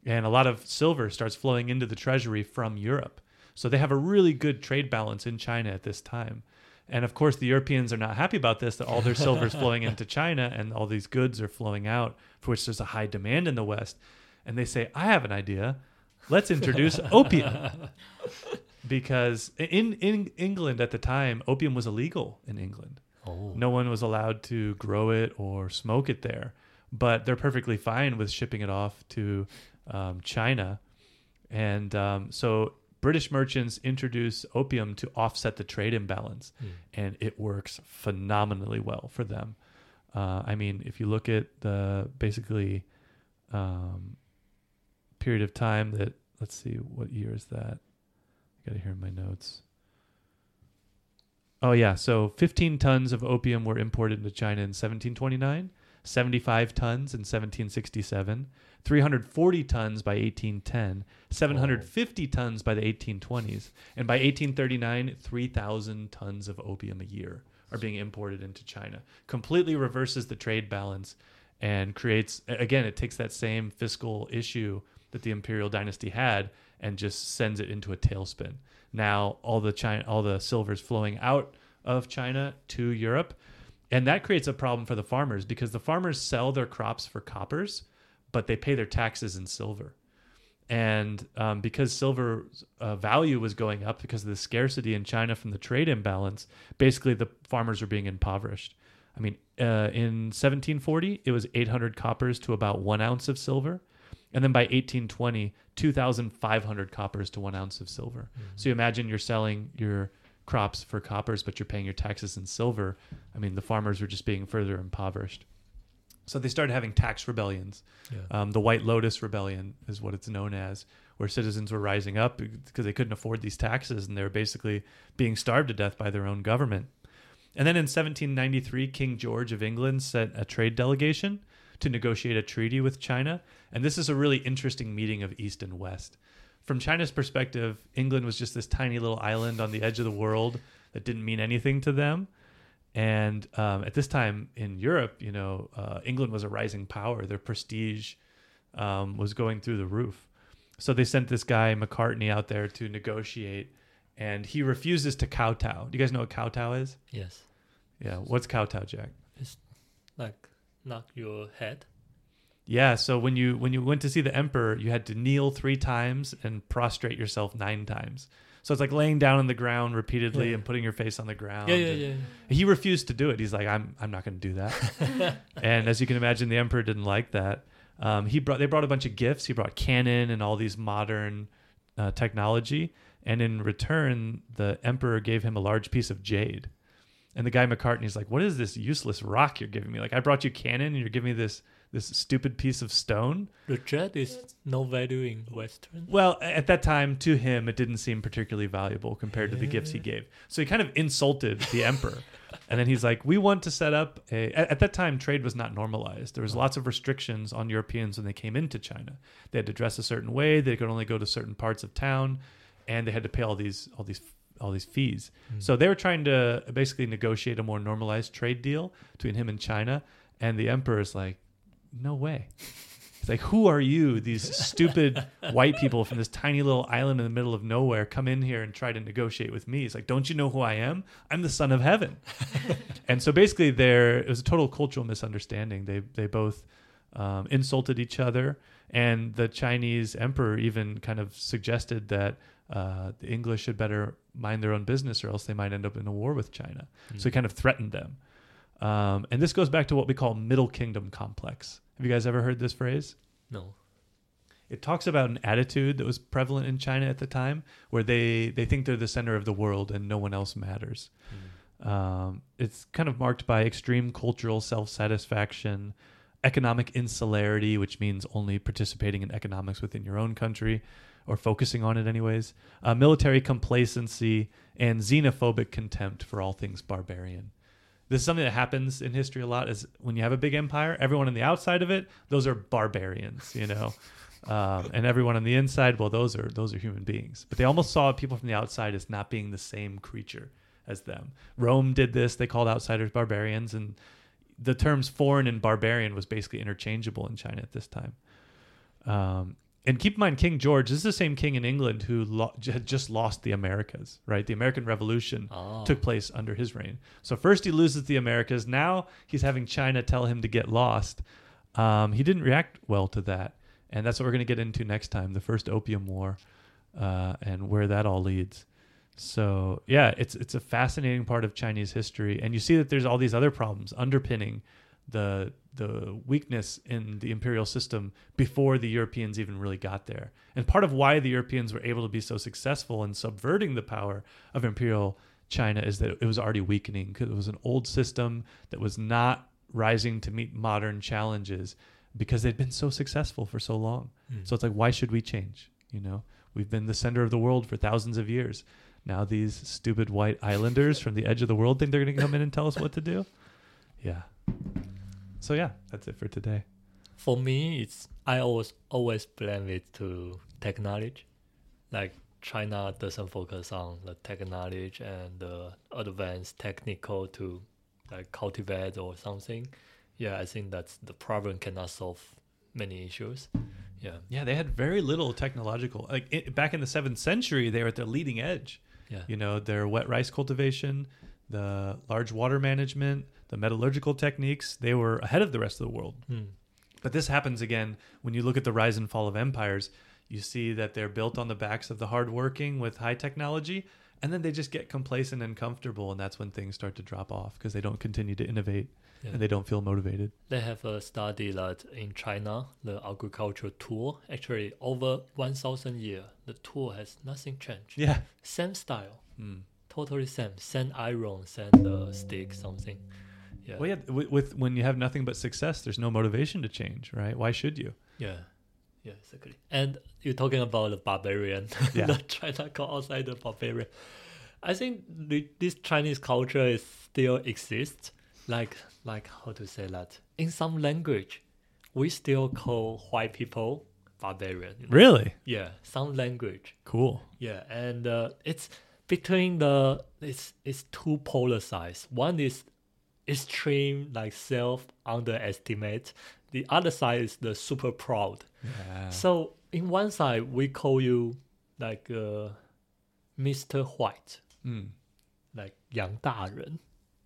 A: and a lot of silver starts flowing into the treasury from Europe. So they have a really good trade balance in China at this time. And of course, the Europeans are not happy about this, that all their silver is flowing into China and all these goods are flowing out, for which there's a high demand in the West. And they say, I have an idea. Let's introduce opium. Because in, in England at the time, opium was illegal in England.
B: Oh.
A: No one was allowed to grow it or smoke it there, but they're perfectly fine with shipping it off to um, China. And um, so British merchants introduce opium to offset the trade imbalance,
B: Hmm.
A: and it works phenomenally well for them. Uh, I mean, if you look at the basically um, period of time that, let's see, what year is that? I got to hear my notes. Oh yeah, so 15 tons of opium were imported into China in 1729, 75 tons in 1767, 340 tons by 1810, 750 tons by the 1820s, and by 1839, 3,000 tons of opium a year are being imported into China. Completely reverses the trade balance and creates again it takes that same fiscal issue that the imperial dynasty had and just sends it into a tailspin. Now all the China all the silver's flowing out of China to Europe and that creates a problem for the farmers because the farmers sell their crops for coppers but they pay their taxes in silver. And um, because silver uh, value was going up because of the scarcity in China from the trade imbalance, basically the farmers were being impoverished. I mean, uh, in 1740, it was 800 coppers to about one ounce of silver. And then by 1820, 2,500 coppers to one ounce of silver. So you imagine you're selling your crops for coppers, but you're paying your taxes in silver. I mean, the farmers were just being further impoverished. So they started having tax rebellions.
B: Yeah.
A: Um, the White Lotus Rebellion is what it's known as, where citizens were rising up because they couldn't afford these taxes and they were basically being starved to death by their own government. And then in 1793, King George of England sent a trade delegation to negotiate a treaty with China. And this is a really interesting meeting of East and West. From China's perspective, England was just this tiny little island on the edge of the world that didn't mean anything to them. And um, at this time in Europe, you know, uh, England was a rising power. Their prestige um, was going through the roof. So they sent this guy Macartney, out there to negotiate, and he refuses to kowtow. Do you guys know what kowtow is?
B: Yes.
A: Yeah, what's kowtow, Jack?
B: It's like knock your head.
A: Yeah, so when you when you went to see the emperor, you had to kneel three times and prostrate yourself nine times. So it's like laying down on the ground repeatedly
B: Yeah.
A: and putting your face on the ground.
B: Yeah, yeah, yeah.
A: He refused to do it. He's like, I'm I'm not going to do that. and as you can imagine, the emperor didn't like that. Um, he brought they brought a bunch of gifts. He brought cannon and all these modern uh, technology. And in return, the emperor gave him a large piece of jade. And the guy Macartney's like, "What is this useless rock you're giving me? Like, I brought you cannon, and you're giving me this this stupid piece of stone."
B: The jet is no value in Western.
A: Well, at that time, to him, it didn't seem particularly valuable compared to the gifts he gave. So he kind of insulted the emperor. And then he's like, "We want to set up a." At, at that time, trade was not normalized. There was oh. lots of restrictions on Europeans when they came into China. They had to dress a certain way. They could only go to certain parts of town, and they had to pay all these all these all these fees. Hmm. So they were trying to basically negotiate a more normalized trade deal between him and China. And the emperor's like, "No way." It's like, who are you, these stupid white people from this tiny little island in the middle of nowhere, come in here and try to negotiate with me? It's like, don't you know who I am? I'm the son of heaven. and so basically, there it was a total cultural misunderstanding. They they both um, insulted each other, and the Chinese emperor even kind of suggested that uh, the English should better mind their own business, or else they might end up in a war with China. So he kind of threatened them. Um, and this goes back to what we call Middle Kingdom complex. Have you guys ever heard this phrase?
B: No.
A: It talks about an attitude that was prevalent in China at the time, where they they think they're the center of the world and no one else matters. Um, it's kind of marked by extreme cultural self satisfaction, economic insularity, which means only participating in economics within your own country or focusing on it, anyways, uh, military complacency, and xenophobic contempt for all things barbarian. This is something that happens in history a lot. Is when you have a big empire, everyone on the outside of it, those are barbarians, you know, um, and everyone on the inside, well, those are those are human beings. But they almost saw people from the outside as not being the same creature as them. Rome did this; they called outsiders barbarians, and the terms foreign and barbarian was basically interchangeable in China at this time. Um, and keep in mind, King George this is the same king in England who lo- had just lost the Americas. Right, the American Revolution
B: Oh.
A: took place under his reign. So first he loses the Americas. Now he's having China tell him to get lost. Um, he didn't react well to that, and that's what we're going to get into next time: the first Opium War, uh, and where that all leads. So yeah, it's it's a fascinating part of Chinese history, and you see that there's all these other problems underpinning the the weakness in the imperial system before the Europeans even really got there. And part of why the Europeans were able to be so successful in subverting the power of imperial China is that it was already weakening because it was an old system that was not rising to meet modern challenges because they'd been so successful for so long.
B: Mm.
A: So it's like, why should we change? You know, we've been the center of the world for thousands of years. Now these stupid white islanders from the edge of the world think they're going to come in and tell us what to do. Yeah. So yeah, that's it for today.
B: For me, it's I always always blame it to technology. Like China doesn't focus on the technology and the advanced technical to like cultivate or something. Yeah, I think that's the problem cannot solve many issues. Yeah,
A: Yeah, they had very little technological. Like it, back in the seventh century, they were at the leading edge.
B: yeah,
A: You know, their wet rice cultivation, the large water management, the metallurgical techniques. They were ahead of the rest of the world.
B: Hmm.
A: But this happens again when you look at the rise and fall of empires. You see that they're built on the backs of the hardworking with high technology, and then they just get complacent and comfortable, and that's when things start to drop off because they don't continue to innovate
B: yeah.
A: and they don't feel motivated.
B: They have a study that in China, the agricultural tool actually over 1,000 years, the tool has nothing changed.
A: Yeah.
B: Same style,
A: Hmm.
B: totally same. Same iron, same uh, stick, something. Yeah.
A: Well, yeah. With, with when you have nothing but success, there's no motivation to change, right? Why should you?
B: Yeah. Yeah, exactly. And you're talking about the barbarian,
A: Yeah.
B: the China called outside the barbarian. I think the, this Chinese culture is still exists. Like, like how to say that? In some language, we still call white people barbarian. you know?
A: Really?
B: Yeah, some language.
A: Cool.
B: Yeah, and uh, it's between the it's it's two polar sides. One is extreme like self underestimate. The other side is the super proud.
A: Yeah.
B: So in one side we call you like uh, Mr. White,
A: Hmm.
B: like 杨大人.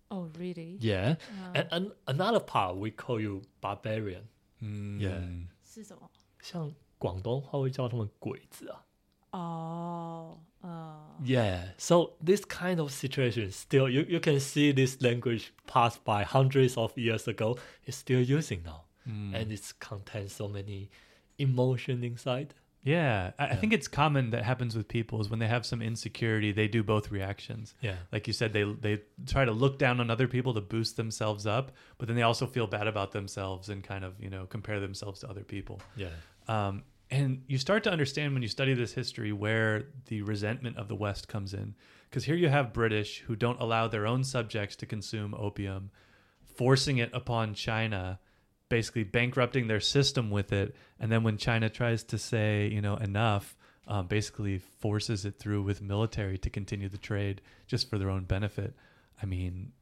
C: Oh, really?
B: Yeah.
C: Uh,
B: And, and another part we call you barbarian.
A: Mm.
B: Yeah.
C: 是什么？
B: 像广东话会叫他们鬼子啊。
C: 哦， 呃
B: ，Yeah, so this kind of situation still you, you can see this language passed by hundreds of years ago is still using now.
A: Mm.
B: And it contains so many emotion inside.
A: Yeah, I, I think it's common that happens with people is when they have some insecurity, they do both reactions.
B: Yeah.
A: Like you said, they they try to look down on other people to boost themselves up, but then they also feel bad about themselves and kind of you know compare themselves to other people.
B: Yeah.
A: Um, and you start to understand when you study this history where the resentment of the West comes in, because here you have British who don't allow their own subjects to consume opium, forcing it upon China basically bankrupting their system with it. And then when china tries to say you know enough um, basically forces it through with military to continue the trade just for their own benefit. I mean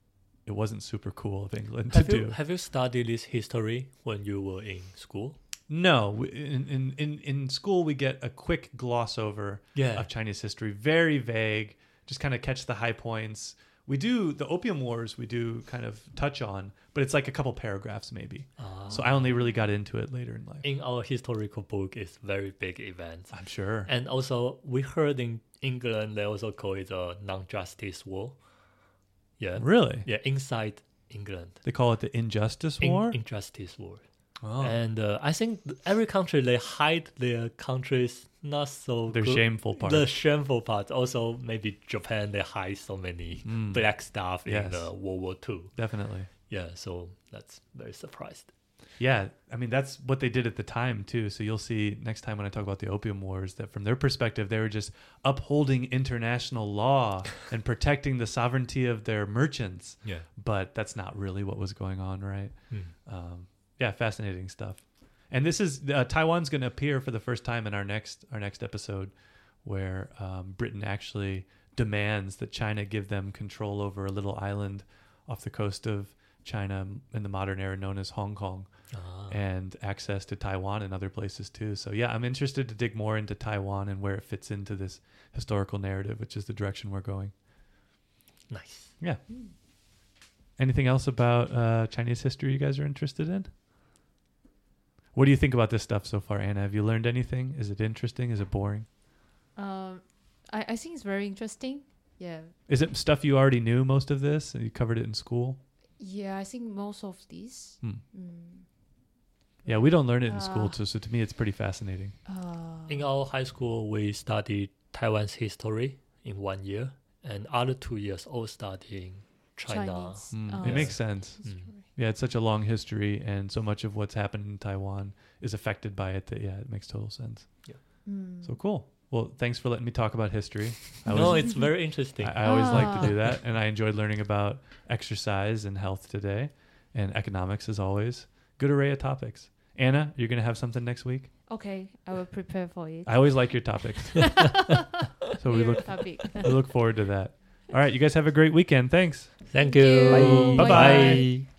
A: it wasn't super cool of england to
B: Have
A: do.
B: have you studied this history when you were in school?
A: No in, in, in, in school we get a quick gloss over
B: Yeah.
A: of chinese history very vague just kind of catch the high points we do the opium wars we do kind of touch on but it's like a couple paragraphs maybe
B: Ah.
A: so i only really got into it later in life
B: in our historical book it's very big event.
A: i'm sure
B: And also we heard in England they also call it a non-justice war. Yeah.
A: Really?
B: Yeah, inside England.
A: They call it the injustice
B: In-
A: war.
B: injustice war.
A: Oh.
B: And uh, I think every country they hide their countries not so
A: Their
B: good-
A: shameful part.
B: The shameful part. Also, maybe Japan they hide so many
A: Mm.
B: black stuff
A: Yes.
B: in the World War Two.
A: Definitely.
B: Yeah, so that's very surprised.
A: Yeah, I mean that's what they did at the time too. So you'll see next time when I talk about the opium wars that from their perspective they were just upholding international law and protecting the sovereignty of their merchants.
B: Yeah.
A: But that's not really what was going on, right?
B: Mm.
A: Um, yeah, fascinating stuff. And this is uh, Taiwan's going to appear for the first time in our next our next episode, where um, Britain actually demands that China give them control over a little island off the coast of China in the modern era known as Hong Kong,
B: Ah.
A: and access to Taiwan and other places too. So yeah, I'm interested to dig more into Taiwan and where it fits into this historical narrative, which is the direction we're going.
B: nice.
A: Yeah. Anything else about uh, Chinese history you guys are interested in? What do you think about this stuff so far, Anna? Have you learned anything? Is it interesting? Is it boring?
C: Um, I I think it's very interesting. Yeah,
A: Is it stuff you already knew most of this? You covered it in school?
C: yeah. I think most of these.
A: Hmm.
C: Mm,
A: Yeah, we don't learn it in school,
C: Ah.
A: too, so to me it's pretty fascinating.
C: uh,
B: In our high school, we studied Taiwan's history in one year, and other two years all studying China.
C: Chinese.
A: Mm,
C: uh,
A: it makes sense.
B: Mm.
C: Right.
A: Yeah, it's such a long history, and so much of what's happened in Taiwan is affected by it that, yeah, it makes total sense.
C: Mm.
A: So cool. Well, thanks for letting me talk about history. I
B: no,
A: was-
B: it's very interesting.
A: I, I always like to do
C: Ah.
A: that, and I enjoyed learning about exercise and health today, and economics as always. Good array of topics. Anna, you're gonna have something next week.
C: Okay, I will prepare for it.
A: I always like your topics, so we
C: Your
A: look
C: topic.
A: we look forward to that. All right, you guys have a great weekend. Thanks.
B: Thank
C: Thank
B: you.
C: you.
A: Bye. Bye-bye.
B: Bye.